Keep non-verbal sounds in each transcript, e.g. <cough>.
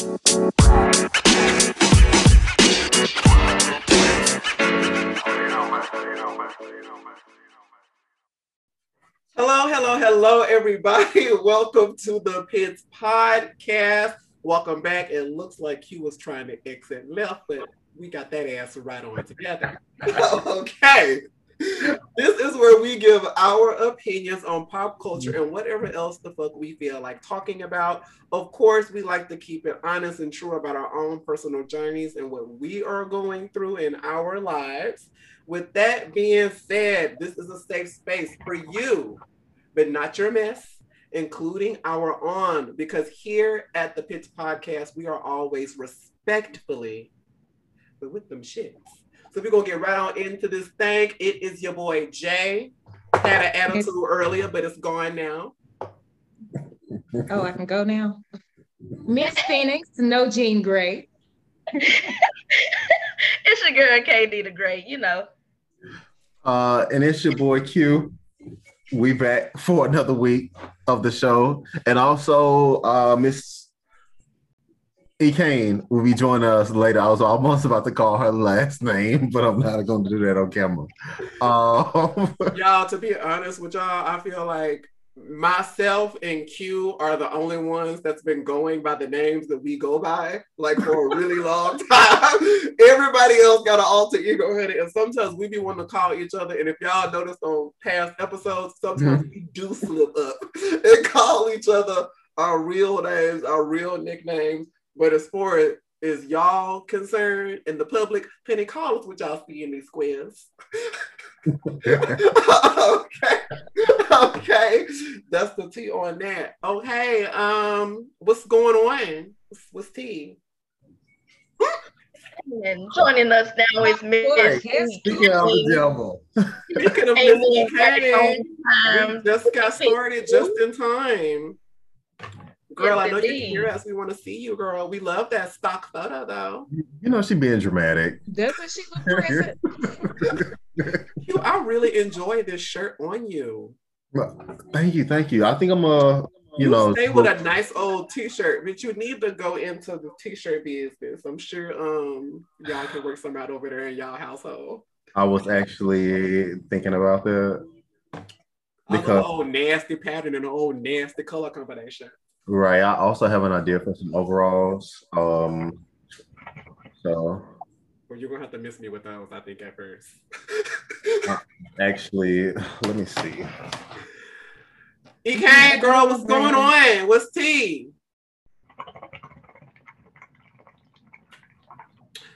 Hello, hello, hello, everybody. <laughs> Welcome to the Pits Podcast. Welcome back. It looks like Q was trying to exit left, but we got that answer right on together. <laughs> okay. This is where we give our opinions on pop culture and whatever else the fuck we feel like talking about. Of course, we like to keep it honest and true about our own personal journeys and what we are going through in our lives. With that being said, this is a safe space for you but not your mess, including our on, because here at the Pits Podcast, we are always respectfully, but with them shits. So we're gonna get right on into this thing. It is your boy Jay. Had an attitude earlier, but it's gone now. Oh, I can go now. Miss Phoenix, no Jean Grey. <laughs> it's your girl KD the Great, you know. Uh, and it's your boy Q we back for another week of the show, and also uh, Miss E. Kane will be joining us later. I was almost about to call her last name, but I'm not going to do that on camera. Um, <laughs> y'all, to be honest with y'all, I feel like myself and Q are the only ones that's been going by the names that we go by, like for a really <laughs> long time. Everybody else got an alter ego it, and sometimes we be wanting to call each other. And if y'all noticed on past episodes, sometimes mm-hmm. we do slip up <laughs> and call each other our real names, our real nicknames. But as far as is y'all concerned and the public, Penny, call us what y'all see in these squares. <laughs> okay. Okay. That's the tea on that. Okay. Um, what's going on? What's, what's tea? And joining us now is Miss Speaking of the devil. Speaking of Miss Kane, we just got started just in time. Girl, yes, I know indeed. you can hear us. We want to see you, girl. We love that stock photo, though. You know, she being dramatic. That's what she looks like. <laughs> you, I really enjoy this shirt on you. Thank you, thank you. I think I'm a, you, you know, stay with a nice old T-shirt, but you need to go into the T-shirt business. I'm sure um y'all can work some out over there in y'all household. I was actually thinking about that because old nasty pattern and an old nasty color combination. Right. I also have an idea for some overalls. Um, so. Well, you're gonna have to miss me with those, I think, at first. uh, actually, let me see. EK girl, what's going on? What's tea?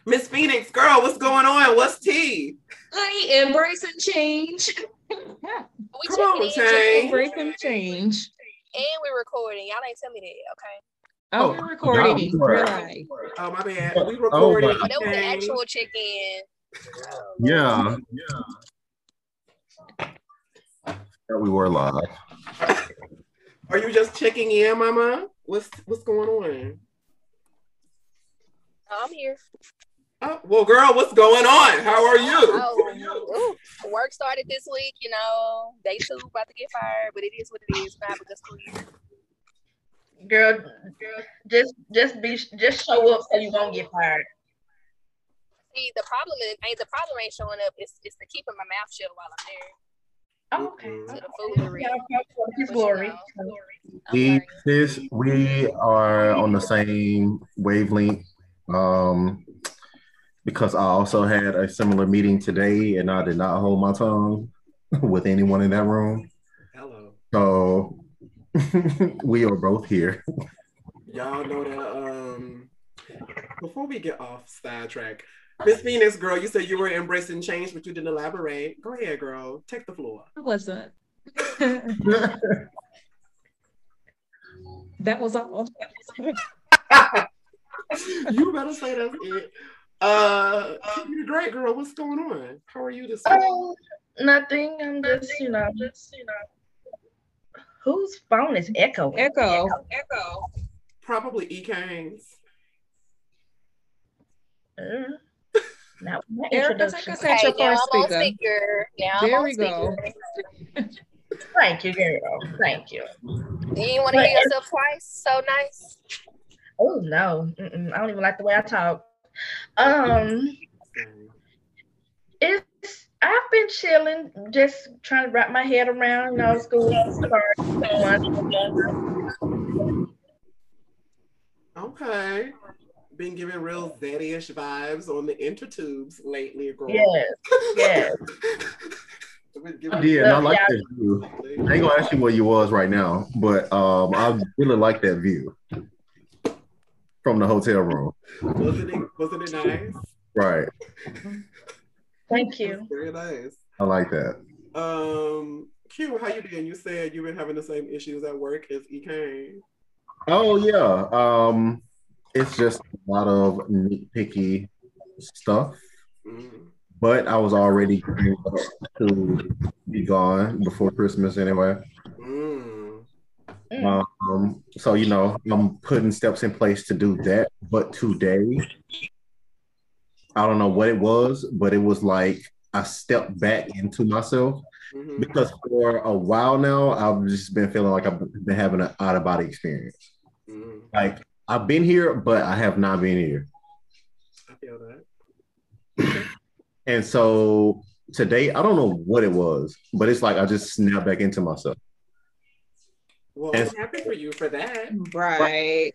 Miss Phoenix, girl, what's going on? What's tea? Honey, embrace and change. Yeah. Come on, change. Embracing change and we're recording. Y'all ain't tell me that, okay? Oh, oh we're recording. Right. Oh my bad. Oh, we oh recording. Oh, that was an actual check-in. Yeah. Yeah. Yeah, we were live. Are you just checking in, Mama? What's what's going on? I'm here. Oh, well, girl, what's going on? How are you? Oh, ooh, work started this week. You know, day two about to get fired, but it is what it is. Not because. Girl, girl, just just be just show up so you won't get fired. See, the problem is ain't the problem ain't showing up. It's it's the keeping my mouth shut while I'm there. Oh, okay. To the foolery. Glory. We, this, we are on the same wavelength. Um, because I also had a similar meeting today and I did not hold my tongue <laughs> with anyone in that room. Hello. So <laughs> we are both here. Y'all know that um before we get off sidetrack, Miss Venus girl, you said you were embracing change, but you didn't elaborate. Go ahead, girl. Take the floor. I wasn't. <laughs> that was all. you better say that's it. Uh, you great girl. What's going on? How are you this week? Oh, nothing. I'm just, you know, just, you know. Whose phone is echoing? Echo. Echo. Probably E Kane's. Uh, now, Erica, take us at your first speaker. speaker. Now there we go. Thank you, girl. Thank you. Do you want to hear yourself twice? So nice. Oh no, Mm-mm, I don't even like the way I talk. Um, it's I've been chilling, just trying to wrap my head around, you know, school Okay. Been giving real Zaddy-ish vibes on the intertubes lately, girl. Yes, yes. <laughs> Been giving- Yeah, and I like Yeah. that view. I ain't gonna ask you where you was right now, but um, I really like that view from the hotel room. Wasn't it, wasn't it nice? Right, Thank you. Very nice. I like that. Um, Q, how you doing? You said you've been having the same issues at work as E EK. Oh yeah, um, it's just a lot of nitpicky stuff. Mm. But I was already geared up to be gone before Christmas anyway. Mm. Mm. Um, so you know, I'm putting steps in place to do that. But today, I don't know what it was, but it was like I stepped back into myself Mhm. because for a while now, I've just been feeling like I've been having an out of body experience. Mm. Like I've been here, but I have not been here. I feel that. And so today, I don't know what it was, but it's like I just snapped back into myself. Well, And- I'm happy for you for that. Right.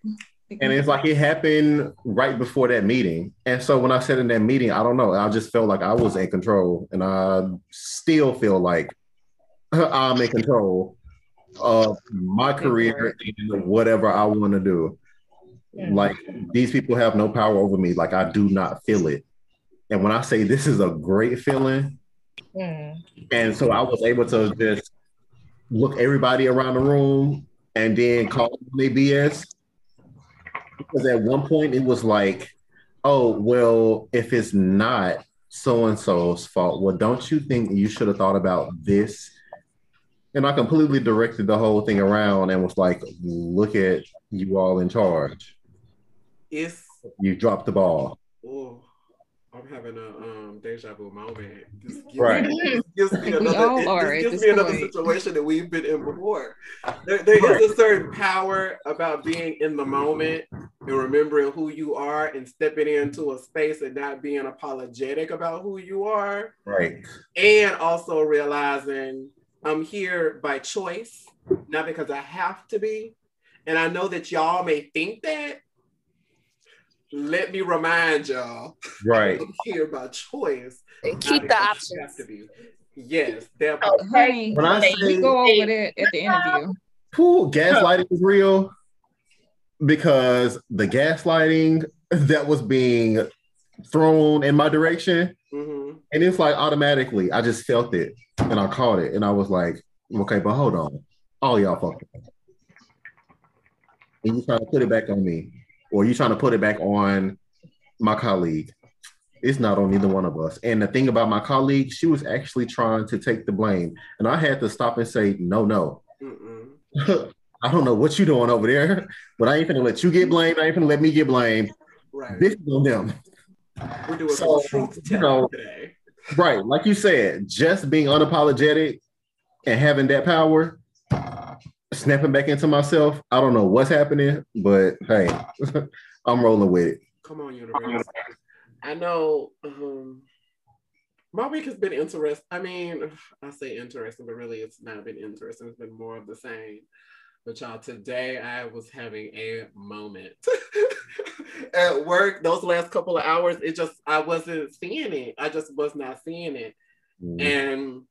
And it's like it happened right before that meeting. And so when I said in that meeting, I don't know, I just felt like I was in control. And I still feel like <laughs> I'm in control of my career and whatever I want to do. Mm. Like these people have no power over me. Like I do not feel it. And when I say this is a great feeling, Mm. and so I was able to just look everybody around the room and then call them their BS. Because at one point it was like, oh, well, if it's not so and so's fault, well, don't you think you should have thought about this? And I completely directed the whole thing around and was like, look at you all in charge. If You dropped the ball. oh, I'm having a um deja vu moment. This gives, Right. this gives me <laughs> another, all it- this at gives this me another situation that we've been in before. There, there is a certain power about being in the moment and remembering who you are and stepping into a space and not being apologetic about who you are. Right. and also realizing I'm here by choice, not because I have to be. And I know that y'all may think that. Let me remind y'all, Right. I'm <laughs> here by choice. not Keep the because I options. have to be. Yes, that part. When I we say go over that at the interview. Who gaslighting is real because the gaslighting that was being thrown in my direction, Mhm. and it's like automatically, I just felt it and I caught it, and I was like, okay, but hold on, all y'all fucking, and you trying to put it back on me, or you're trying to put it back on my colleague. It's not on either one of us. And the thing about my colleague, she was actually trying to take the blame, and I had to stop and say, no, no. <laughs> I don't know what you're doing over there, but I ain't gonna let you get blamed. I ain't gonna let me get blamed. Right. This is on them. We're doing So, truth you know, today. Right. Like you said, just being unapologetic and having that power, snapping back into myself. I don't know what's happening, but hey, <laughs> I'm rolling with it. Come on, universe. I know um, my week has been interesting. I mean, <sighs> I say interesting, but really it's not been interesting. It's been more of the same. But y'all, today I was having a moment <laughs> at work. Those last couple of hours, it just I wasn't seeing it. I just was not seeing it. And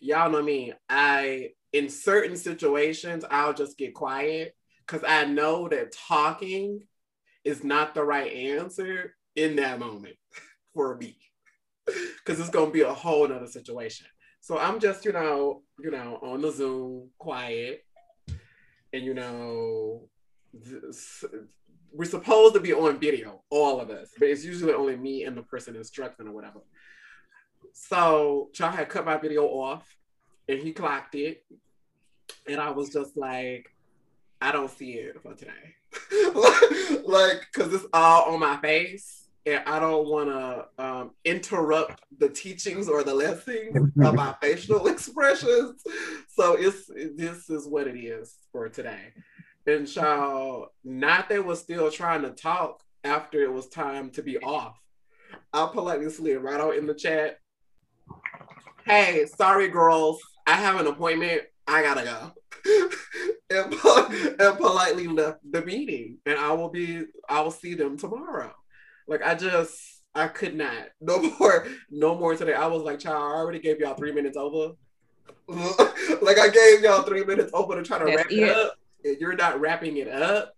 y'all know me. I in certain situations I'll just get quiet because I know that talking is not the right answer in that moment <laughs> for me. Because it's gonna be a whole nother situation. So I'm just, you know, you know, on the Zoom, quiet, and you know, this- we're supposed to be on video, all of us, but it's usually only me and the person instructing or whatever. So Charles had cut my video off and he clocked it. And I was just like, I don't see it for today. <laughs> like, because it's all on my face. And I don't want to um, interrupt the teachings or the lessons of my <laughs> facial <laughs> expressions. So it's this is what it is for today. And child, not they was still trying to talk after it was time to be off. I politely slid right out in the chat. Hey, sorry girls, I have an appointment. I gotta go. <laughs> and, and politely left the meeting. And I will be, I will see them tomorrow. Like I just, I could not. <laughs> No more, no more today. I was like, child, I already gave y'all three minutes over. <laughs> like I gave y'all three minutes over to try to That's wrap it it. up. And you're not wrapping it up.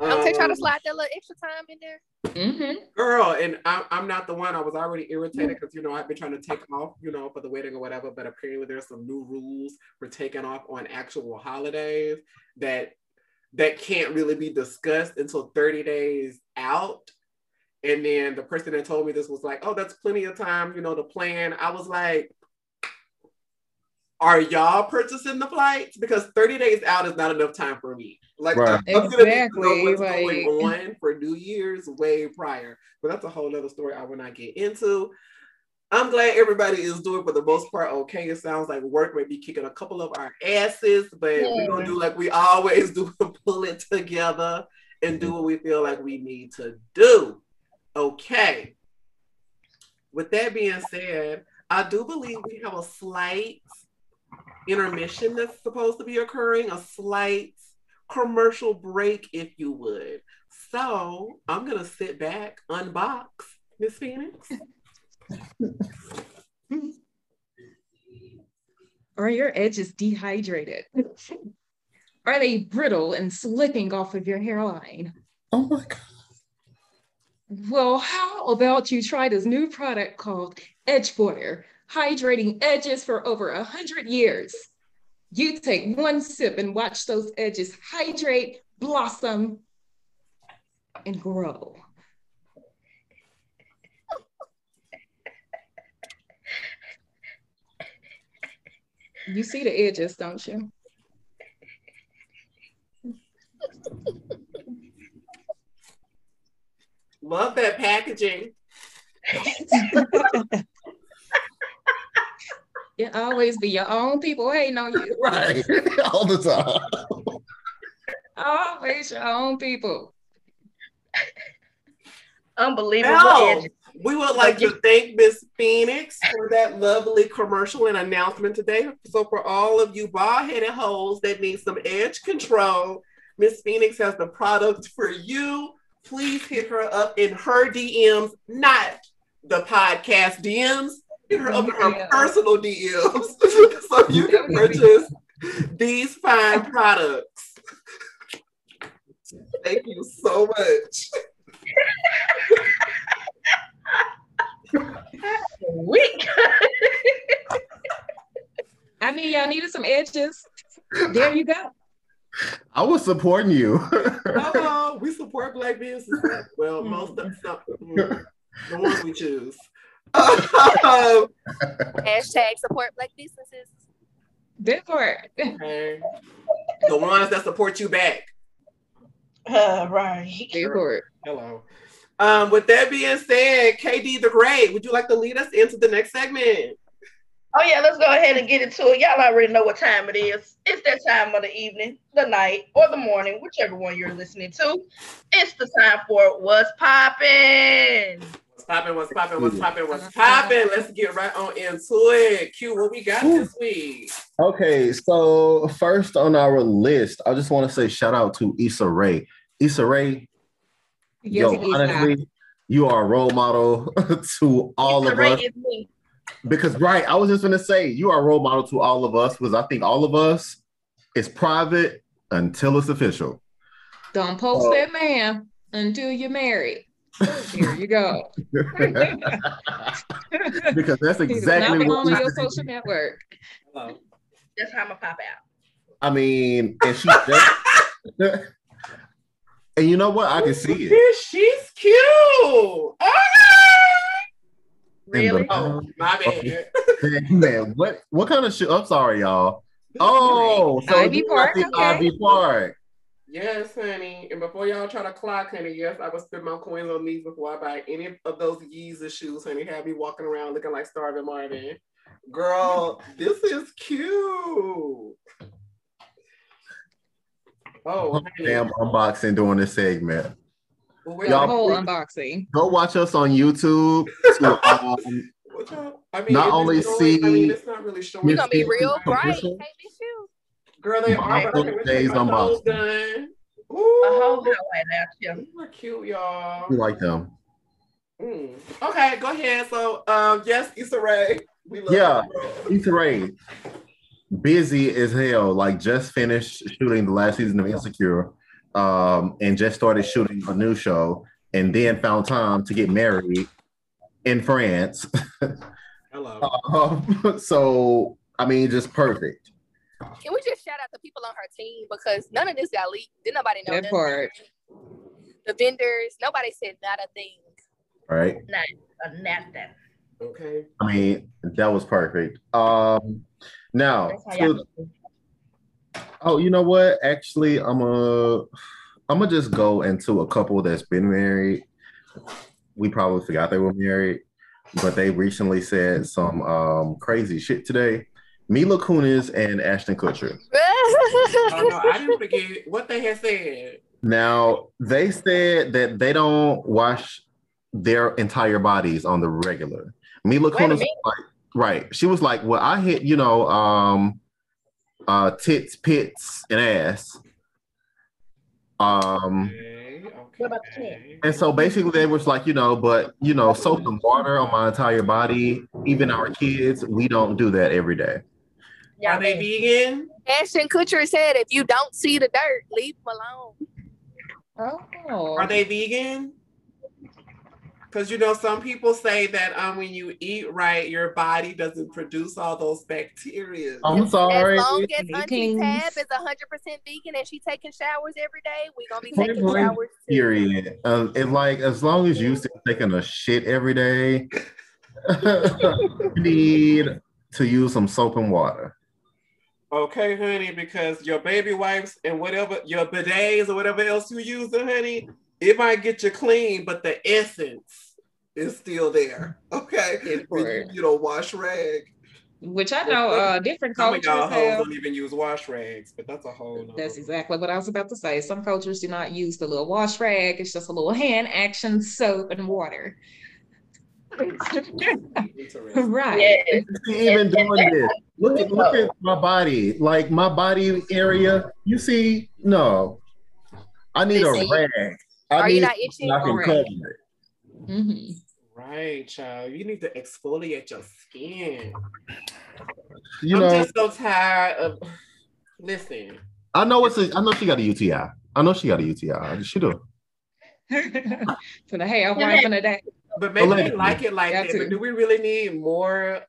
Okay, try to Um, slide that little extra time in there. Mm-hmm. girl and I'm, I'm not the one. I was already irritated because you know i've been trying to take off you know for the wedding or whatever but apparently there's some new rules for taking off on actual holidays that that can't really be discussed until 30 days out. And then the person that told me this was like oh that's plenty of time you know to plan. I was like are y'all purchasing the flights? Because 30 days out is not enough time for me like Right. I'm, I'm gonna need to Exactly, know what's like- going on for New Year's way prior. But that's a whole other story I will not get into. I'm glad everybody is doing for the most part okay. It sounds like work may be kicking a couple of our asses, but we're gonna do like we always <laughs> do and pull it together and do what we feel like we need to do. Okay. With that being said, I do believe we have a slight intermission that's supposed to be occurring, a slight commercial break, if you would. So I'm gonna sit back, unbox Miss Phoenix. <laughs> Are your edges dehydrated? Are they brittle and slipping off of your hairline? Oh my god. Well, how about you try this new product called Edge Border, hydrating edges for over a hundred years. You take one sip and watch those edges hydrate, blossom, and grow. You see the edges, don't you? Love that packaging. <laughs> It always be your own people hating on you. <laughs> Right. <laughs> All the time. Always your own people. Unbelievable. Now, we would like to thank Miss Phoenix for that lovely commercial and announcement today. So, for all of you bald headed hoes that need some edge control, Miss Phoenix has the product for you. Please hit her up in her DMs, not the podcast DMs. Hit her up in her personal DMs <laughs> so you can purchase these fine products. Thank you so much. Weak. I mean, y'all needed some edges. There you go. I was supporting you. Hello, we support black businesses. Well, most of some, mm, the ones we choose. Um, Hashtag support black businesses. Therefore, okay. The ones that support you back. Uh, right. therefore. Hello. Um, with that being said, KD the Great, would you like to lead us into the next segment? Oh yeah, let's go ahead and get into it. Y'all already know what time it is. It's that time of the evening, the night, or the morning, whichever one you're listening to. It's the time for what's popping. What's popping? What's popping? What's popping? What's popping? Let's get right on into it. Q, what we got this week? Okay, so first on our list, I just want to say shout out to Issa Rae. Issa Rae, Yes, yo, it is. honestly, you are a role model <laughs> to all Issa of Rae us. is me. Because right, I was just gonna say you are a role model to all of us because I think all of us is private until it's official. Don't post Oh. that man until you're married. Here you go. <laughs> because that's He does exactly not what on we your social network. Hello. That's how I'm gonna pop out. I mean, and she just, <laughs> and you know what? I can see it. She's cute. Oh, Really? oh my bad. Man, what what kind of shit? I'm sorry, y'all. Oh, so Ivy you Park, okay. Ivy Park. Yes, honey. And before y'all try to clock, honey, yes, I would spend my coins on these before I buy any of those Yeezus shoes, honey. Have me walking around looking like Starving Marvin. Girl, this is cute. Oh, honey. damn unboxing during this segment. Well, wait, The Y'all- whole unboxing. Go watch us on YouTube to <laughs> um, I mean, Not only showing- see- I mean, it's not really showing. You're gonna be real Commercial. bright. Hey, Miss you. Girl, they are. Michael but I can't J's wait my done. A whole Ooh, highlight out here. you are cute, y'all. we like them. Mm. Okay, go ahead. So, um, yes, Issa Rae. We love Yeah. you. Issa Rae, busy as hell. Like just finished shooting the last season of Insecure, um, and just started shooting a new show, and then found time to get married in France. Hello. <laughs> Um, <laughs> so I mean, just perfect. Can we just shout out the people on her team because none of this got leaked. Did nobody know That part. The vendors, nobody said not a thing. Right. Not a nothing. Okay. I mean, that was perfect. Um, now, That's how to- y'all do. oh, you know what? Actually, I'm a, I'm gonna just go into a couple that's been married. We probably forgot they were married, but they recently said some um crazy shit today. Mila Kunis and Ashton Kutcher. <laughs> Oh no, I didn't forget what they had said. Now they said that they don't wash their entire bodies on the regular. Mila Wait Kunis, like, right? She was like, "Well, I hit you know, um, uh, tits, pits, and ass." Um, Okay. Okay. What about the chin? and so basically they was like, you know, but you know, soap and water on my entire body, even our kids, we don't do that every day. Y'all Are they bad. vegan? Ashton Kutcher said, if you don't see the dirt, leave them alone. Oh. Are they vegan? Because you know, some people say that um, when you eat right, your body doesn't produce all those bacteria. I'm sorry. As long as Hey, Auntie Tab is 100% vegan and she taking showers every day, we're going to be taking blank, showers too. Period. Um, and like as long as you still taking a shit every day, <laughs> you need to use some soap and water. Okay, honey, because your baby wipes and whatever your bidets or whatever else you use, honey, it might get you clean, but the essence is still there. Okay, when you, you know, wash rag. Which I know uh different Some cultures y'all hoes have. don't even use wash rags, but that's a whole. nother- That's exactly what I was about to say. Some cultures do not use the little wash rag. It's just a little hand action soap and water. <laughs> Right. Yeah, See, even doing this, look at look at my body, like my body area. You see, no, I need a Listen, rag. I Are need you not itching? I can Alright. cover it. Mhm. Right, child. You need to exfoliate your skin. You I'm know, just so tired of. Listen, I know it's a. I know she got a UTI. I know she got a UTI. She do. For the hair wiping a day. but maybe they Allegedly. like it like Got that. to. But do we really need more?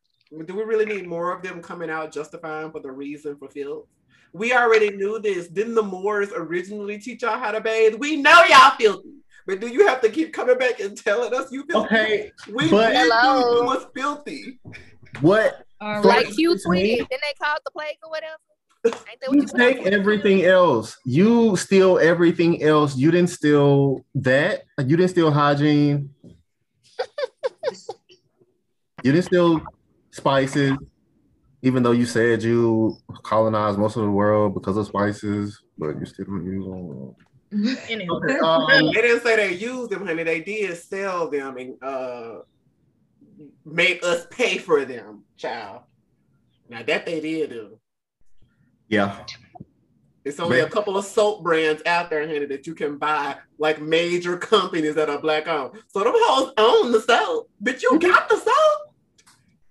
Do we really need more of them coming out justifying for the reason for filth? We already knew this. Didn't the Moors originally teach y'all how to bathe? We know y'all filthy. But do you have to keep coming back and telling us you filthy? Okay, we but- Hello. knew you was filthy. what All right. Like Q Excuse me? tweeted. Then they called the plague or whatever. Ain't that you you take everything else. You steal everything else. You didn't steal that. You didn't steal hygiene. <laughs> you didn't steal spices, even though you said you colonized most of the world because of spices, but you still don't use them. anyway. Um, They didn't say they used them, honey. They did sell them and uh made us pay for them, child. Now that they did do. yeah. It's only a couple of soap brands out there, honey, that you can buy, like major companies that are black owned. So them hoes own the soap, but you got the soap.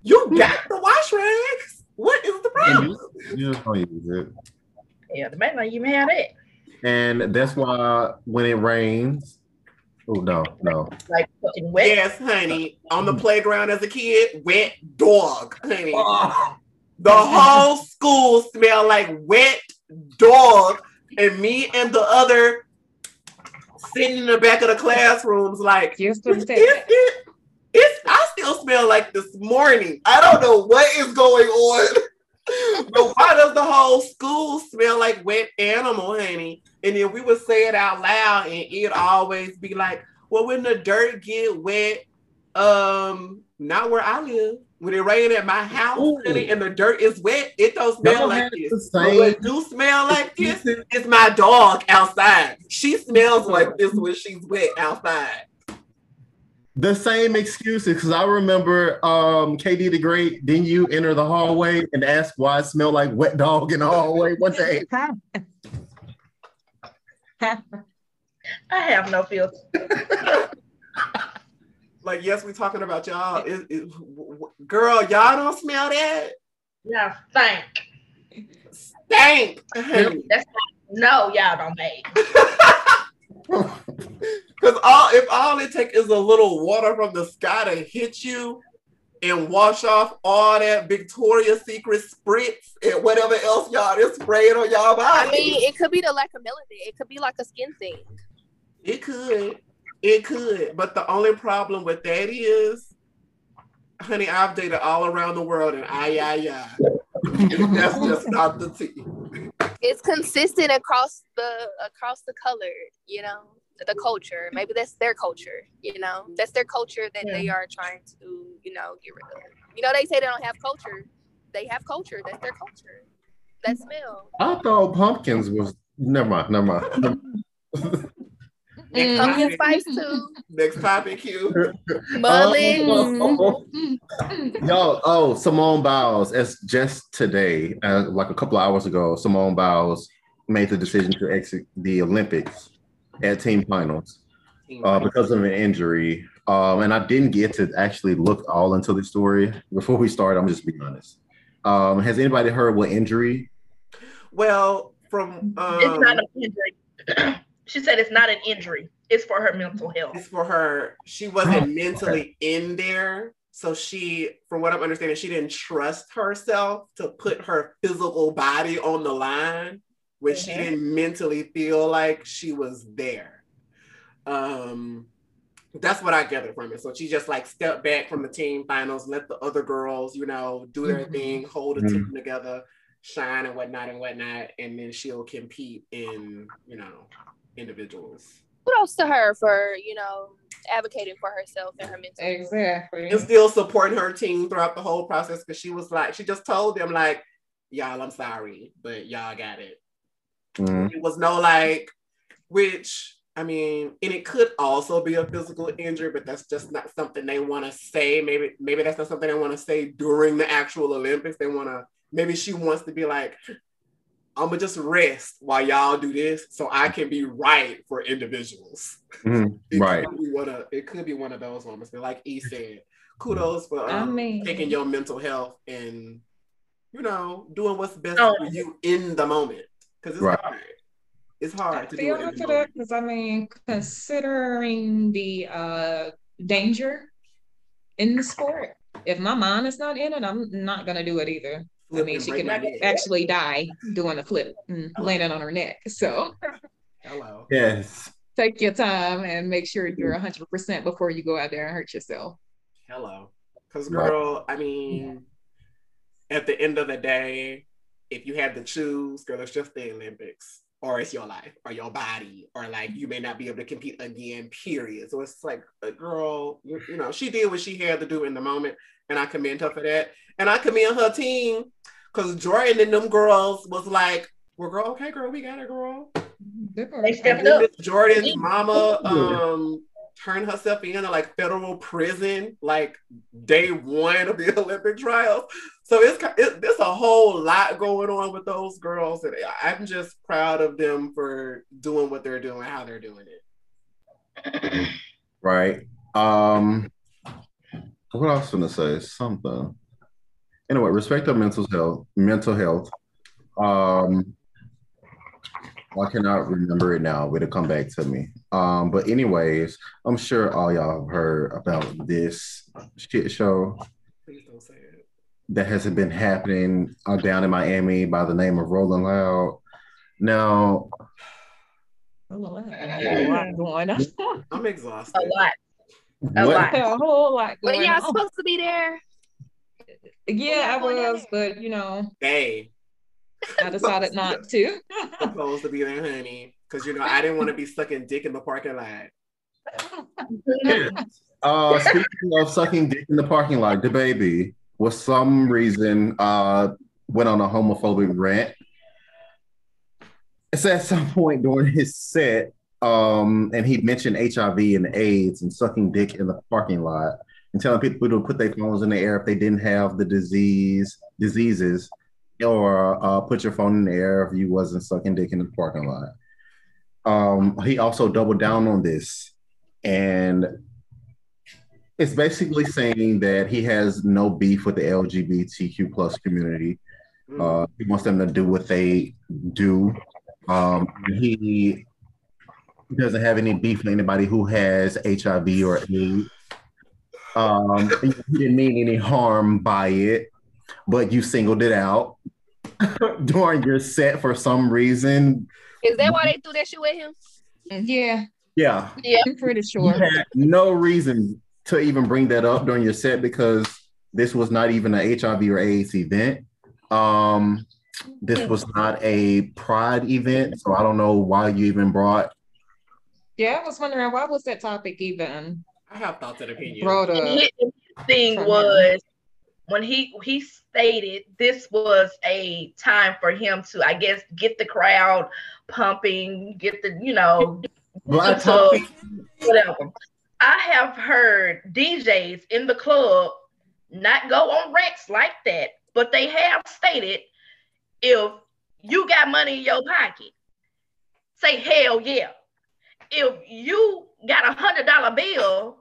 You got the wash rags. What is the problem? You just don't use it. Yeah, the man not even have it. And that's why when it rains, oh no, no. Like fucking wet. Yes, honey. On the playground as a kid, wet dog, honey. Oh, The whole school smelled like wet dog, and me and the other sitting in the back of the classrooms, like Just it's, to say it, it's I still smell like this morning. I don't know what is going on. <laughs> but why does the whole school smell like wet animal, honey? And then we would say it out loud, and it'd always be like, well, when the dirt get wet, Um, not where I live. When it rain at my house, Ooh. honey, and the dirt is wet, it don't smell like this. But what do smell like this is my dog outside. She smells <laughs> like this when she's wet outside. The same excuses, because I remember um KD the Great, didn't you enter the hallway and ask why it smelled like wet dog in the hallway one day? <laughs> I have no filter. <laughs> Like, yes, we talking about y'all. It, it, w- w- girl, y'all don't smell that? Yeah, thank. Stank. That's not, no, y'all don't make. <laughs> Because all if all it takes is a little water from the sky to hit you and wash off all that Victoria's Secret spritz and whatever else y'all is spraying on y'all body. I mean, it could be the lack of melanin. It could be like a skin thing. it could. It could. But the only problem with that is, honey, I've dated all around the world and I, I, I. <laughs> That's just not the tea. It's consistent across the across the color, you know, the culture. Maybe that's their culture, you know. That's their culture that they are trying to, you know, get rid of. You know, they say they don't have culture. They have culture. That's their culture. That smell. I thought pumpkins was never mind, never mind. <laughs> Next Pumpkin topic. spice too. Next topic, Q. Mullet. Oh, Yo, oh, Simone Biles, as just today, uh, like a couple of hours ago, Simone Biles made the decision to exit the Olympics at team finals uh, because of an injury. Um, and I didn't get to actually look all into the story before we start. I'm just being honest. Um, has anybody heard what injury? Well, from um, It's not an injury. <clears throat> she said it's not an injury. It's for her mental health. it's for her. She wasn't mentally in there. So she, from what I'm understanding, she didn't trust herself to put her physical body on the line when she Mhm. didn't mentally feel like she was there. Um that's what I gathered from it. So she just like stepped back from the team finals, let the other girls, you know, do their Mhm. thing, hold a Mhm. team together, shine and whatnot and whatnot, and then she'll compete in, you know, individuals. Kudos to her for, you know, advocating for herself and her mental. Exactly. and still supporting her team throughout the whole process because she was like, she just told them like, y'all, I'm sorry, but y'all got it. Mm, It was no like, which I mean, and it could also be a physical injury, but that's just not something they want to say. Maybe, maybe that's not something they want to say during the actual Olympics. They want to. Maybe she wants to be like, I'm gonna just rest while y'all do this, so I can be right for individuals. <laughs> It Right. Could be one of, it could be one of those moments. But like E said, kudos for I um, mean- taking your mental health and you know doing what's best Oh. for you in the moment because it's Right. hard. It's I hard to do it in her the for that because I mean, considering the uh, danger in the sport, if my mind is not in it, I'm not gonna do it either. I mean, she right can back in. actually die doing a flip and landing on her neck. So Hello. Yes. take your time and make sure you're 100% before you go out there and hurt yourself. Hello. Because, Right. girl, I mean, at the end of the day, if you had to choose, girl, it's just the Olympics, or it's your life, or your body, or like you may not be able to compete again, period. So it's like, uh, girl, you, you know, she did what she had to do in the moment, and I commend her for that. And I commend her team, because Jordan and them girls was like, well, girl, okay, girl, we got it, girl. Good They her. stepped And then up. Jordan's mama um turned herself into like federal prison like day one of the <laughs> Olympic trials. So it's it, there's a whole lot going on with those girls, and I'm just proud of them for doing what they're doing, how they're doing it. Right. Um what else gonna say? Something. Anyway, respect of mental health, mental health. Um I cannot remember it now, but it'll come back to me. Um, but anyways, I'm sure all y'all have heard about this shit show Please don't say it. that has been happening uh, down in Miami by the name of Rolling Loud. Now, A lot a lot going on. I'm <laughs> A exhausted. lot. A what- lot. a whole lot But going y'all on. supposed to be there. Yeah, I was, but you know, They I decided not <laughs> to. supposed to be there, honey, because you know I didn't want to be sucking dick in the parking lot. <laughs> Uh, speaking of sucking dick in the parking lot, DaBaby, for some reason, uh, went on a homophobic rant. It's at some point during his set, um, and he mentioned HIV and AIDS and sucking dick in the parking lot and telling people to put their phones in the air if they didn't have the disease diseases, or uh, put your phone in the air if you wasn't sucking dick in the parking lot. Um, he also doubled down on this, and it's basically saying that he has no beef with the LGBTQ plus community. Uh, he wants them to do what they do. Um, he doesn't have any beef with anybody who has HIV or AIDS. Um, he didn't mean any harm by it, but you singled it out <laughs> during your set for some reason. Is that why they threw that shit with him? Yeah, Yeah, I'm pretty you sure. had no reason to even bring that up during your set because this was not even an HIV or AIDS event. Um, this was not a pride event, so I don't know why you even brought. Yeah, I was wondering why was that topic even I have thoughts and opinions. brought And up? his thing was when he he stated this was a time for him to, I guess, get the crowd pumping, get the you know Black topic. whatever. I have heard DJs in the club not go on rants like that, but they have stated if you got money in your pocket, say hell yeah. If you got a hundred dollar bill,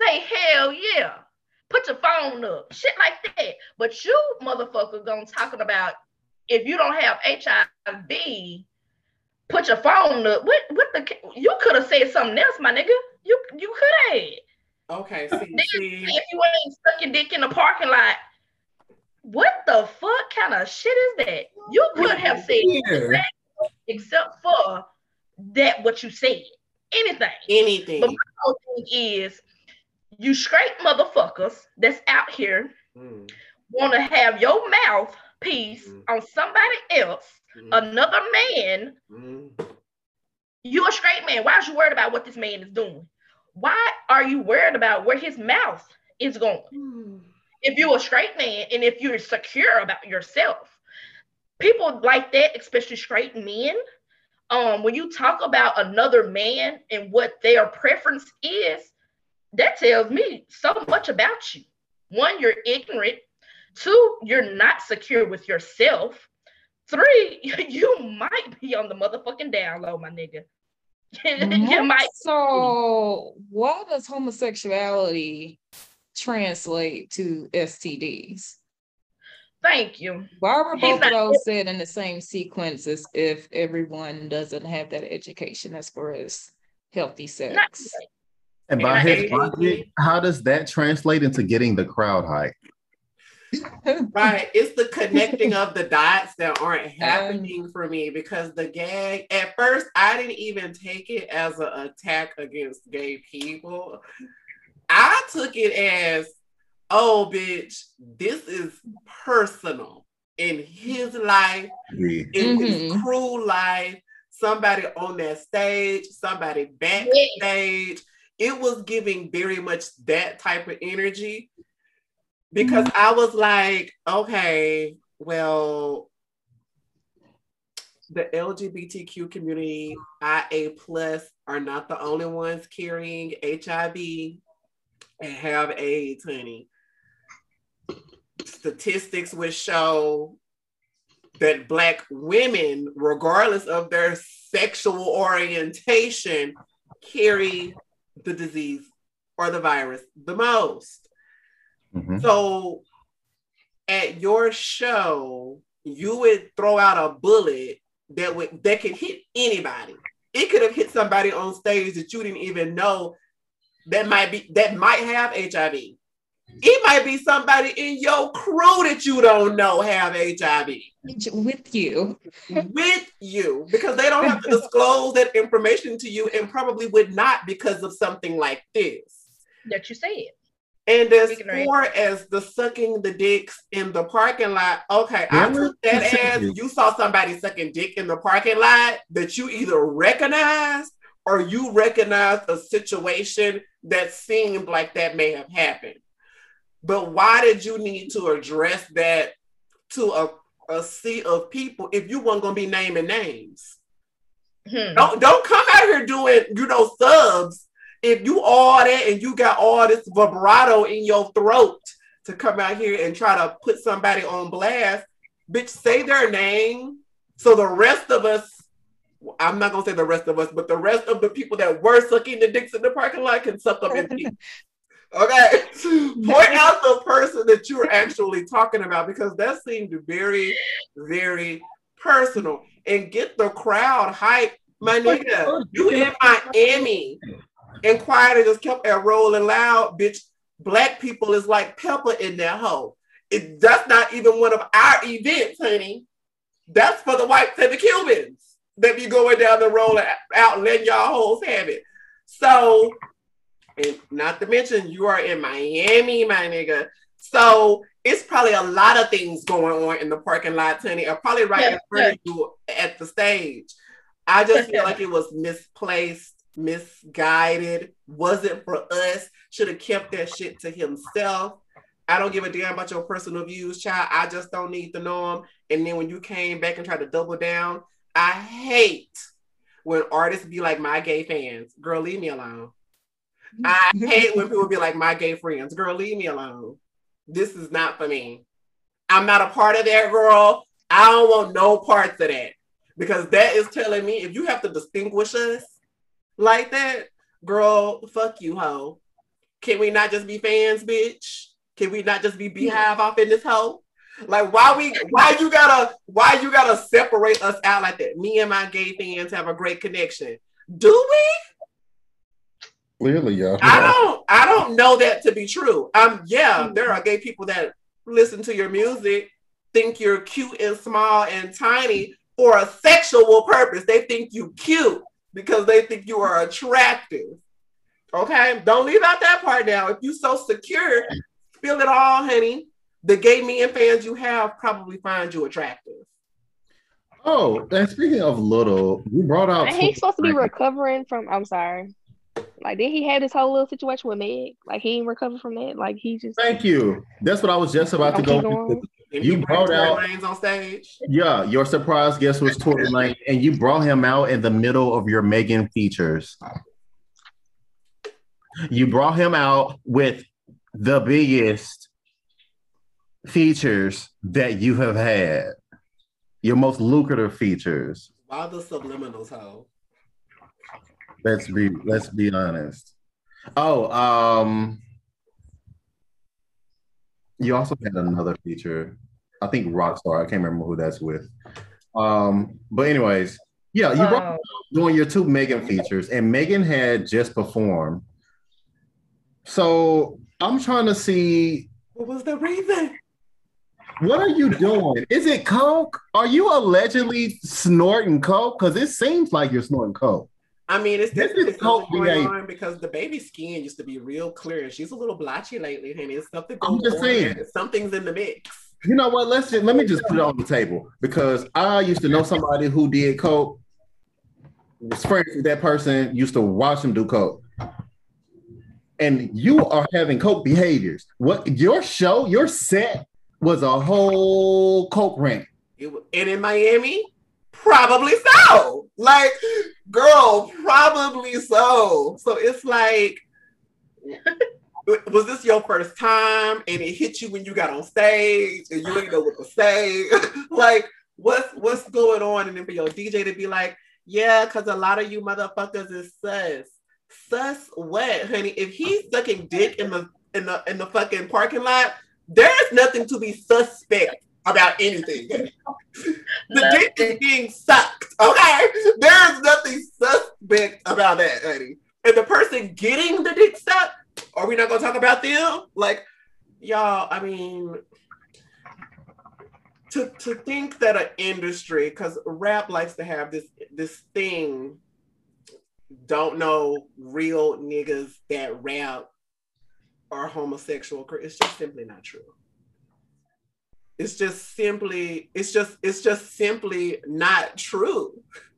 say hell yeah. Put your phone up, shit like that. But you motherfucker gonna talking about if you don't have HIV, put your phone up. What what the you could have said something else, my nigga. You you could have. Okay, see, see, If you ain't stuck your dick in the parking lot, what the fuck kind of shit is that? You could have said Yeah. except for that what you said. Anything. anything. But my whole thing is you straight motherfuckers that's out here Mm, want to have your mouth piece Mm. on somebody else, mm, another man. mm. You a straight man. Why is you worried about what this man is doing? Why are you worried about where his mouth is going? Mm. if you're a straight man and if you're secure about yourself, people like that, especially straight men, um, when you talk about another man and what their preference is, that tells me so much about you. One, you're ignorant. Two, you're not secure with yourself. Three, <laughs> you might be on the motherfucking down low, my nigga. <laughs> you might. So, why does homosexuality translate to STDs? Thank you. Why were He's both of not- those said in the same sequence as if everyone doesn't have that education as far as healthy Not sex? And by And his logic, how does that translate into getting the crowd hype? Right. It's the connecting of the dots that aren't <laughs> happening for me because the gag, at first, I didn't even take it as an attack against gay people. I took it as, oh, bitch, this is personal in his life, Yeah. in his Mhm. crew life, somebody on that stage, somebody backstage. It was giving very much that type of energy because mm-hmm. I was like, okay, well, the LGBTQ community, IA plus, are not the only ones carrying HIV and have AIDS, honey. Statistics would show that Black women, regardless of their sexual orientation, carry the disease or the virus the most. Mhm. So at your show, you would throw out a bullet that would that could hit anybody. It could have hit somebody on stage that you didn't even know that might be that might have HIV. It might be somebody in your crew that you don't know have HIV With you. with you because they don't have to disclose that information to you and probably would not because of something like this. That you said. And as far as the sucking the dicks in the parking lot, okay, I Really? took that You as you saw somebody sucking dick in the parking lot that you either recognized or you recognized a situation that seemed like that may have happened. But why did you need to address that to a, a sea of people if you weren't gonna be naming names? Hmm. Don't don't come out here doing, you know, subs if you all that and you got all this vibrato in your throat to come out here and try to put somebody on blast, bitch, say their name so the rest of us, I'm not gonna say the rest of us, but the rest of the people that were sucking the dicks in the parking lot can suck in peace. <laughs> Okay, <laughs> point out the person that you're actually talking about because that seemed very, very personal and get the crowd hype. My nigga, you in Miami and quiet just kept at rolling loud, bitch. Black people is like pepper in their hoe. It, that's not even one of our events, honey. That's for the whites and the Cubans that be going down the road out and letting y'all hoes have it. So, and not to mention you are in Miami, my nigga. So it's probably a lot of things going on in the parking lot, honey, or probably right Yeah, in front of you at the stage. I just feel like it was misplaced, misguided, wasn't for us, should have kept that shit to himself. I don't give a damn about your personal views, child. I just don't need to know them. And then when you came back and tried to double down, I hate when artists be like my gay fans. Girl, leave me alone. I <laughs> hate when people be like my gay friends. Girl, leave me alone. This is not for me. I'm not a part of that, girl. I don't want no parts of that. Because that is telling me if you have to distinguish us like that, girl, fuck you, hoe. Can we not just be fans, bitch? Can we not just be beehive off in this hoe? Like why we why you gotta why you gotta separate us out like that? Me and my gay fans have a great connection. Do we? Clearly, yeah. I don't I don't know that to be true. Um yeah, there are gay people that listen to your music, think you're cute and small and tiny for a sexual purpose. They think you cute because they think you are attractive. Okay, don't leave out that part now. If you're so secure, spill it all, honey. The gay men fans you have probably find you attractive. Oh, and speaking of little, you brought out. And he's supposed to be recovering from. I'm sorry. Like, then he had this whole little situation with Meg? Like, he ain't recovered from that. Like, he just. Thank you. That's what I was just about to go. go You bring brought Tory out- Lanez on stage. Yeah, your surprise guest was Tory <laughs> Lane, and you brought him out in the middle of your Megan features. You brought him out with the biggest features that you have had, your most lucrative features. Why the subliminals, hoe? Let's be let's be honest. Oh, um, you also had another feature. I think Rockstar. I can't remember who that's with. Um, but anyways, yeah, you brought Oh, doing your two Megan features, and Megan had just performed. So I'm trying to see What was the reason? what are you doing? Is it coke? Are you allegedly snorting coke? Because it seems like you're snorting coke. I mean, it's This definitely is going behavior. on because DaBaby's skin used to be real clear, and she's a little blotchy lately, honey. It's something. I'm just saying. Something's in the mix. You know what? Let's just let me just put it on the table because I used to know somebody who did coke. Was friends with that person used to watch him do coke. And you are having coke behaviors. What your show, your set was a whole coke rant. It, and in Miami, probably so. Like, girl, probably so. So it's like, was this your first time and it hit you when you got on stage and you didn't know what to say? <laughs> like, what's what's going on? And then for your DJ to be like, yeah, because a lot of you motherfuckers is sus. Sus what, honey? If he's sucking dick in the in the in the fucking parking lot, there's nothing to be suspect about anything. <laughs> The dick is being sucked. Okay, there's nothing suspect about that, honey. And the person getting the dick sucked, are we not gonna talk about them? Like, y'all, I mean, to to think that an industry, because rap likes to have this this thing, don't know real niggas that rap are homosexual. It's just simply not true it's just simply it's just it's just simply not true <laughs>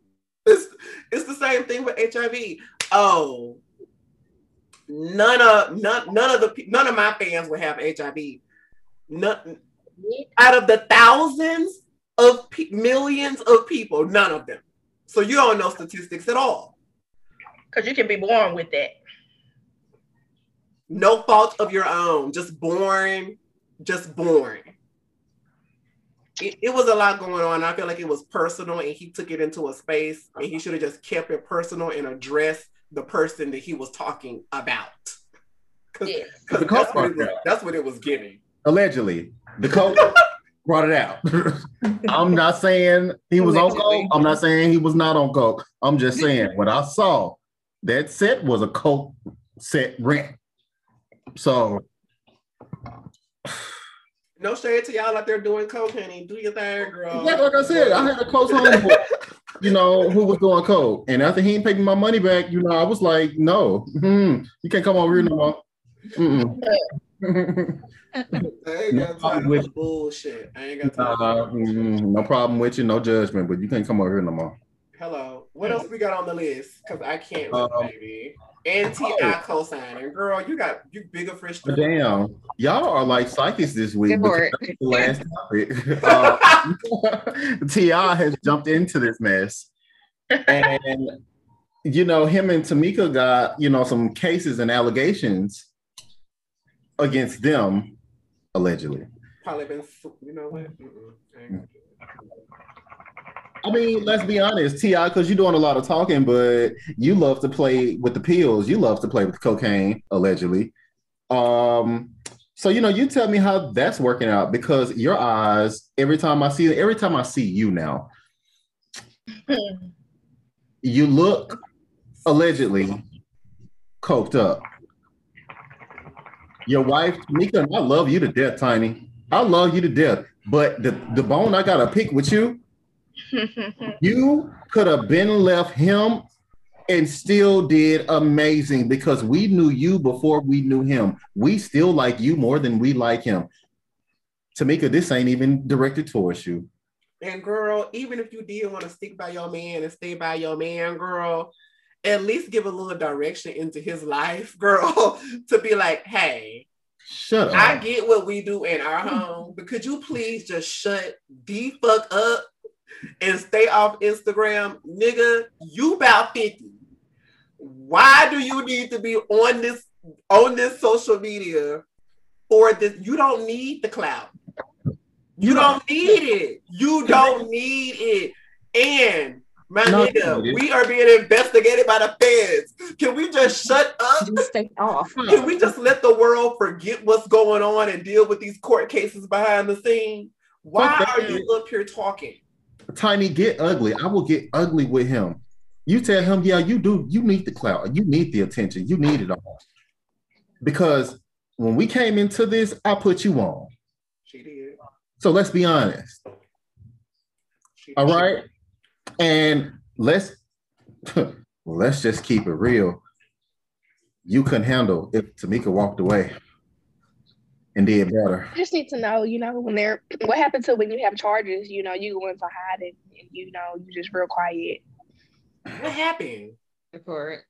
It's it's the same thing with HIV. Oh, none of none none of the none of my fans would have HIV. None out of the thousands of pe- millions of people, none of them. So you don't know statistics at all. Because you can be born with that. No fault of your own. Just born, just born. It, it was a lot going on. I feel like it was personal, and he took it into a space, and he should have just kept it personal and addressed the person that he was talking about. Because Yes. The that's, what part it was- out. that's what it was giving. Allegedly, the coach <laughs> brought it out. <laughs> I'm not saying he was on coke. I'm not saying he was not on coke. I'm just saying what I saw. That set was a coke set rent. So No shade to y'all out there doing coke, honey. Do your thing, girl. Yeah, like I said, I had a close homeboy, you know, who was doing coke. And after he didn't pay me my money back, you know, I was like, no, mhm, you can't come over here no more. <laughs> I ain't No got problem time with- bullshit. I ain't got time. Uh, mm, no problem with you, no judgment, but you can't come over here no more. Hello. What else we got on the list? Because I can't look, baby. And T.I. co-signing. Girl, you got you bigger fish But to damn, y'all are like psychics this week. Good for it. that's the last <laughs> topic. Uh, <laughs> T.I. has jumped into this mess, and you know him and Tameka got you know some cases and allegations against them allegedly. Probably been, you know what? Mm-mm. I ain't gonna do it. I mean, let's be honest, T.I., because you're doing a lot of talking, but you love to play with the pills. You love to play with cocaine, allegedly. Um, so you know, you tell me how that's working out because your eyes, every time I see every time I see you now, <clears throat> you look allegedly coked up. Your wife, Mika, and I love you to death, Tiny. I love you to death. But the, the bone I gotta pick with you, <laughs> you could have been left him and still did amazing because we knew you before we knew him. We still like you more than we like him. Tameka, this ain't even directed towards you. And girl, even if you did want to stick by your man and stay by your man, girl, at least give a little direction into his life, <laughs> girl, to be like, hey, Shut up. I get what we do in our home, but could you please just shut the fuck up and stay off Instagram? Nigga, you about 50. Why do you need to be on this on this social media for this? You don't need the clout. You don't need it. You don't need it. And my No, nigga, it is. we are being investigated by the feds. Can we just shut up? Just stay off. Can we just let the world forget what's going on and deal with these court cases behind the scene? Why are you up here talking? Tiny, get ugly. I will get ugly with him. You tell him, yeah, you do. You need the clout. You need the attention. You need it all. Because when we came into this, I put you on. She did. So let's be honest. She All right. And let's <laughs> let's just keep it real. You couldn't handle if Tameka walked away and did better. I just need to know, you know, when they're what happened to when you have charges, you know, you go into hiding and you know, you just real quiet. What happened? For it.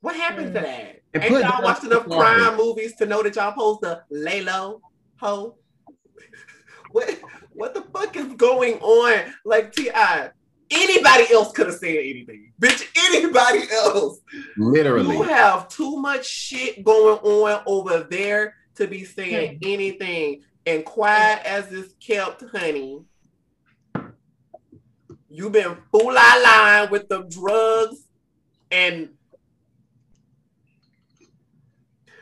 What happened to that? It Ain't y'all down watched enough the water. crime movies to know that y'all supposed to lay low, ho? <laughs> What what the fuck is going on? Like T.I. Anybody else could have said anything. Bitch, anybody else. Literally. You have too much shit going on over there to be saying anything. And quiet as is kept, honey. You've been fool line with the drugs and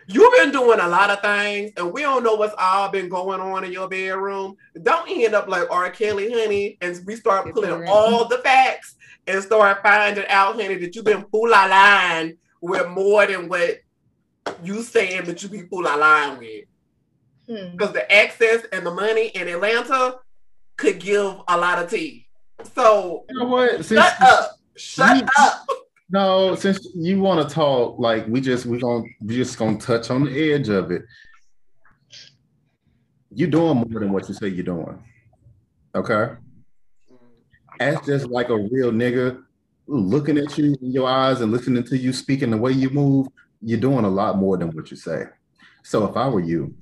you've been doing a lot of things, and we don't know what's all been going on in your bedroom. Don't end up like R. Kelly, honey, and we start pulling all the facts and start finding out, honey, that you've been fool line with more than what you saying that you be fool la line with. Hmm. Because the access and the money in Atlanta could give a lot of tea. So You know what? Since, shut up. Shut You- up. No, since you want to talk, like we just we gonna we just gonna touch on the edge of it. You're doing more than what you say you're doing. Okay, That's just like a real nigga looking at you in your eyes and listening to you speaking the way you move, you're doing a lot more than what you say. So if I were you,